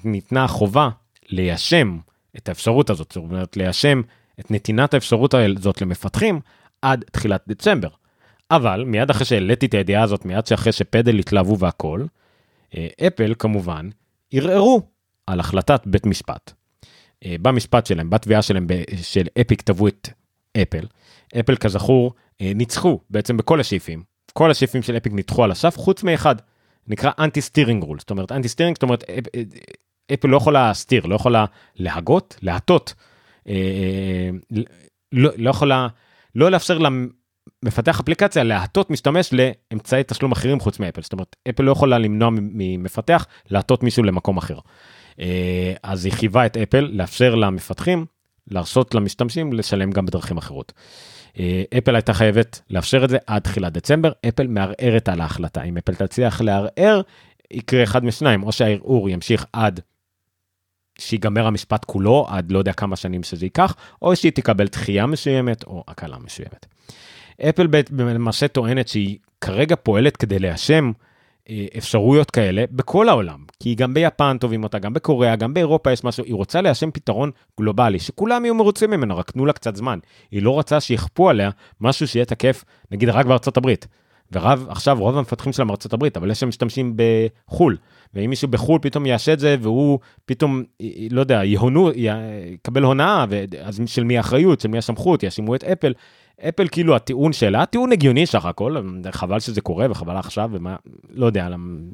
ניתנה חובה ליישם את האפשרות הזאת, זאת אומרת ליישם את נתינת האפשרות הזאת למפתחים עד תחילת דצמבר. אבל מיד אחרי שהעליתי את הידיעה הזאת, מיד שאחרי שפדל התלהבו והכל, אה, אפל כמובן ערערו על החלטת בית משפט. אה, במשפט שלהם, בתביעה שלהם של אפיק תבעו את אפל. אפל כזכור אה, ניצחו בעצם בכל הסעיפים. כל הסעיפים של Epic נדחו על הסף חוץ מאחד, נקרא anti-steering rule. זאת אומרת anti-steering, זאת אומרת אה, אפל לא יכולה להסתיר, לא יכולה להטות, להטות, לא, לא יכולה, לא לאפשר למפתח אפליקציה להטות משתמש לאמצעי תשלום אחרים חוץ מאפל. זאת אומרת אפל לא יכולה למנוע ממפתח להטות מישהו למקום אחר. אה, אז היא חייבה את אפל לאפשר למפתחים להרשות למשתמשים לשלם גם בדרכים אחרות. אה, אפל הייתה חייבת לאפשר את זה עד תחילת דצמבר, אפל מערערת על ההחלטה. אם אפל תצליח לערער, יקרה אחד משניים, או שהערעור ימשיך עד שיגמר המשפט כולו, עד לא יודע כמה שנים שזה ייקח, או שהיא תקבל דחייה מסוימת או הקלה מסוימת. אפל למעשה טוענת שהיא כרגע פועלת כדי אה, אפשרויות כאלה בכל העולם, כי גם ביפן טובים אותה, גם בקוריאה, גם באירופה יש משהו, היא רוצה ליישם פתרון גלובלי, שכולם יהיו מרוצים ממנו, רק תנו לה קצת זמן. היא לא רוצה שיכפו עליה משהו שיהיה תקף, נגיד רק בארצות הברית. ורב, עכשיו רוב המפתחים שלה מארצות הברית, אבל יש שם משתמשים בחו"ל, ואם מישהו בחו"ל פתאום יעשה את זה, והוא פתאום, אה, אה, לא יודע, יהונו, יקבל הונאה, אז של מי האחריות, של מי הסמכות, יאשימו את אפל. אפל כאילו הטיעון שלה, טיעון הגיוני סך הכל, חבל שזה קורה וחבל עכשיו ומה, לא יודע,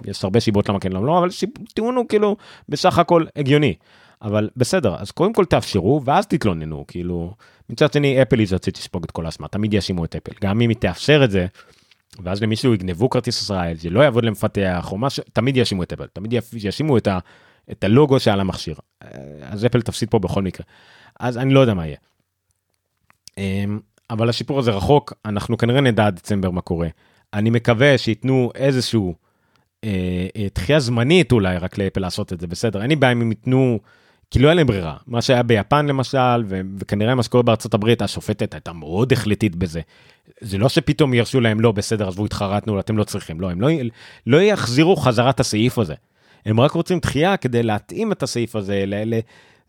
יש הרבה שיבות למה כן למה לא, אבל טיעון הוא כאילו בסך הכל הגיוני. אבל בסדר, אז קודם כל תאפשרו ואז תתלוננו, כאילו, מצד שני אפל היא זאת שתספוג את כל האשמה, תמיד יאשימו את אפל, גם אם היא תאפשר את זה, ואז למישהו יגנבו כרטיס ישראל, זה לא יעבוד למפתח או משהו, תמיד יאשימו את אפל, תמיד יאשימו את, ה, את הלוגו שעל המכשיר. אז אפל תפסיד פה בכל מקרה. אז אני לא יודע מה יהיה. אבל השיפור הזה רחוק, אנחנו כנראה נדע עד דצמבר מה קורה. אני מקווה שייתנו איזשהו אה, אה, דחייה זמנית אולי רק לאפל לעשות את זה, בסדר, אין לי בעיה אם הם ייתנו, כי לא היה להם ברירה. מה שהיה ביפן למשל, ו- וכנראה מה שקורה בארצות הברית, השופטת הייתה מאוד החלטית בזה. זה לא שפתאום ירשו להם, לא, בסדר, עזבו, התחרטנו, אתם לא צריכים. לא, הם לא, לא יחזירו חזרה את הסעיף הזה. הם רק רוצים דחייה כדי להתאים את הסעיף הזה, ל- ל-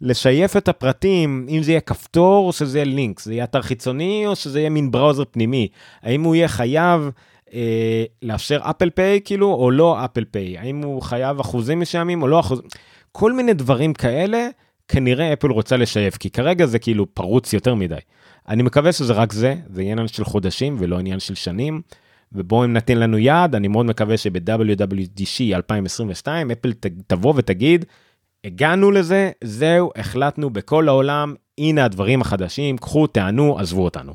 לשייף את הפרטים, אם זה יהיה כפתור או שזה יהיה לינק, זה יהיה אתר חיצוני או שזה יהיה מין בראוזר פנימי, האם הוא יהיה חייב אה, לאפשר אפל פיי כאילו או לא אפל פיי, האם הוא חייב אחוזים מסוימים או לא אחוזים, כל מיני דברים כאלה כנראה אפל רוצה לשייף, כי כרגע זה כאילו פרוץ יותר מדי. אני מקווה שזה רק זה, זה עניין של חודשים ולא עניין של שנים. ובואו אם נתן לנו יד, אני מאוד מקווה שב-WWDC 2022 אפל תבוא ותגיד, הגענו לזה, זהו, החלטנו בכל העולם, הנה הדברים החדשים, קחו, תענו, עזבו אותנו.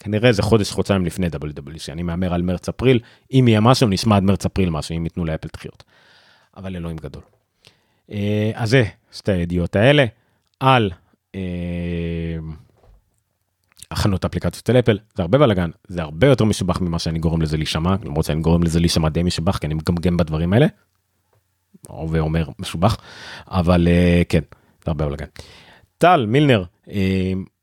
כנראה זה חודש, חודשיים לפני WWC, אני מהמר על מרץ-אפריל, אם יהיה משהו, נשמע עד מרץ-אפריל משהו, אם ייתנו לאפל דחיות. אבל אלוהים גדול. אה, אז זה שתי הידיעות האלה על, אה, הכנות אפליקציות של אפל זה הרבה בלאגן זה הרבה יותר משובח ממה שאני גורם לזה להישמע למרות שאני גורם לזה להישמע די משובח כי אני מגמגם בדברים האלה. ואומר משובח אבל uh, כן זה הרבה בלאגן. טל מילנר uh,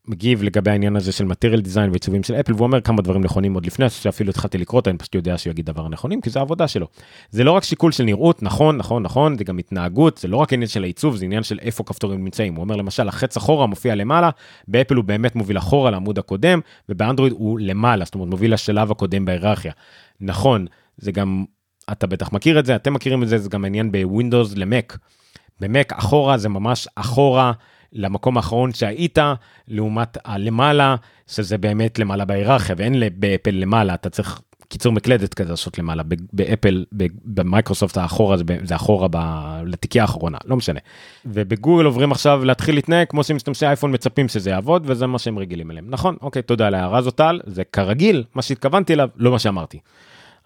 מגיב לגבי העניין הזה של material design ועיצובים של אפל והוא אומר כמה דברים נכונים עוד לפני שאפילו התחלתי לקרוא אותו אני פשוט יודע שהוא יגיד דבר נכונים כי זה העבודה שלו. זה לא רק שיקול של נראות נכון נכון נכון זה גם התנהגות זה לא רק עניין של העיצוב זה עניין של איפה כפתורים נמצאים הוא אומר למשל החץ אחורה מופיע למעלה באפל הוא באמת מוביל אחורה לעמוד הקודם ובאנדרואיד הוא למעלה זאת אומרת מוביל לשלב הקודם בהיררכיה. נכון זה גם אתה בטח מכיר את זה אתם מכירים את זה זה גם עניין בווינדוס למק. במק אחורה זה ממש אחורה למקום האחרון שהיית, לעומת הלמעלה, שזה באמת למעלה בהיררכיה, ואין באפל למעלה, אתה צריך קיצור מקלדת כזה לעשות למעלה, באפל, במייקרוסופט האחורה זה, אחורה ב, לתיקייה האחרונה, לא משנה. ובגוגל עוברים עכשיו להתחיל להתנהג כמו שמשתמשי אייפון מצפים שזה יעבוד, וזה מה שהם רגילים אליהם. נכון, אוקיי, תודה על ההערה הזאת טל, זה כרגיל, מה שהתכוונתי אליו, לא מה שאמרתי.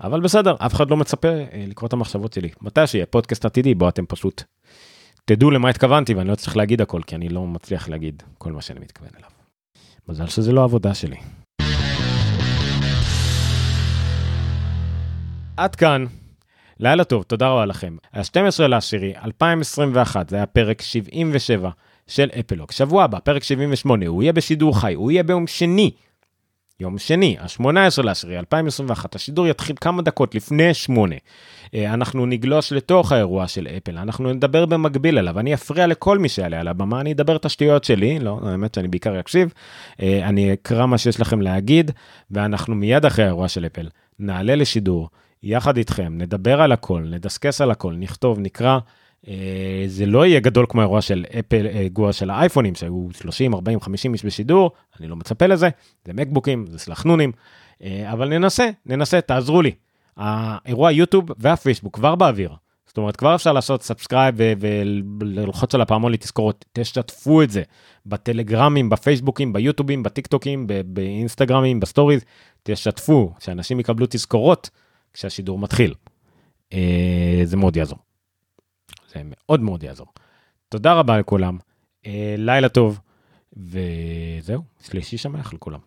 אבל בסדר, אף אחד לא מצפה אה, לקרוא את המחשבות שלי. מתי שיהיה פודקאסט עתידי, בו אתם פשוט תדעו למה התכוונתי ואני לא צריך להגיד הכל כי אני לא מצליח להגיד כל מה שאני מתכוון אליו. מזל שזה לא עבודה שלי. עד כאן. לילה טוב, תודה רבה לכם. ה-12 לעשירי 2021, זה היה פרק 77 של אפלוג. שבוע הבא, פרק 78, הוא יהיה בשידור חי, הוא יהיה ביום שני. יום שני, ה-18 לעשירי 2021, השידור יתחיל כמה דקות לפני 8. אה, אנחנו נגלוש לתוך האירוע של אפל, אנחנו נדבר במקביל אליו, אני אפריע לכל מי שיעלה על הבמה, אני אדבר את השטויות שלי, לא, האמת שאני בעיקר אקשיב, אה, אני אקרא מה שיש לכם להגיד, ואנחנו מיד אחרי האירוע של אפל נעלה לשידור יחד איתכם, נדבר על הכל, נדסקס על הכל, נכתוב, נקרא. אה, זה לא יהיה גדול כמו האירוע של אפל, אירוע של האייפונים שהיו 30, 40, 50 איש בשידור, אני לא מצפה לזה, זה מקבוקים, זה סלחנונים, אבל ננסה, ננסה, תעזרו לי. האירוע יוטיוב והפייסבוק כבר באוויר. זאת אומרת כבר אפשר לעשות subscribe וללחוץ על הפעמון לתזכורות, תשתפו את זה בטלגרמים, בפייסבוקים, ביוטיובים, בטיק טוקים, באינסטגרמים, ב stories, תשתפו, שאנשים יקבלו תזכורות כשהשידור מתחיל. אה, זה מאוד יעזור. זה מאוד מאוד יעזור. תודה רבה לכולם, אה, לילה טוב, וזהו, שלישי שמח לכולם.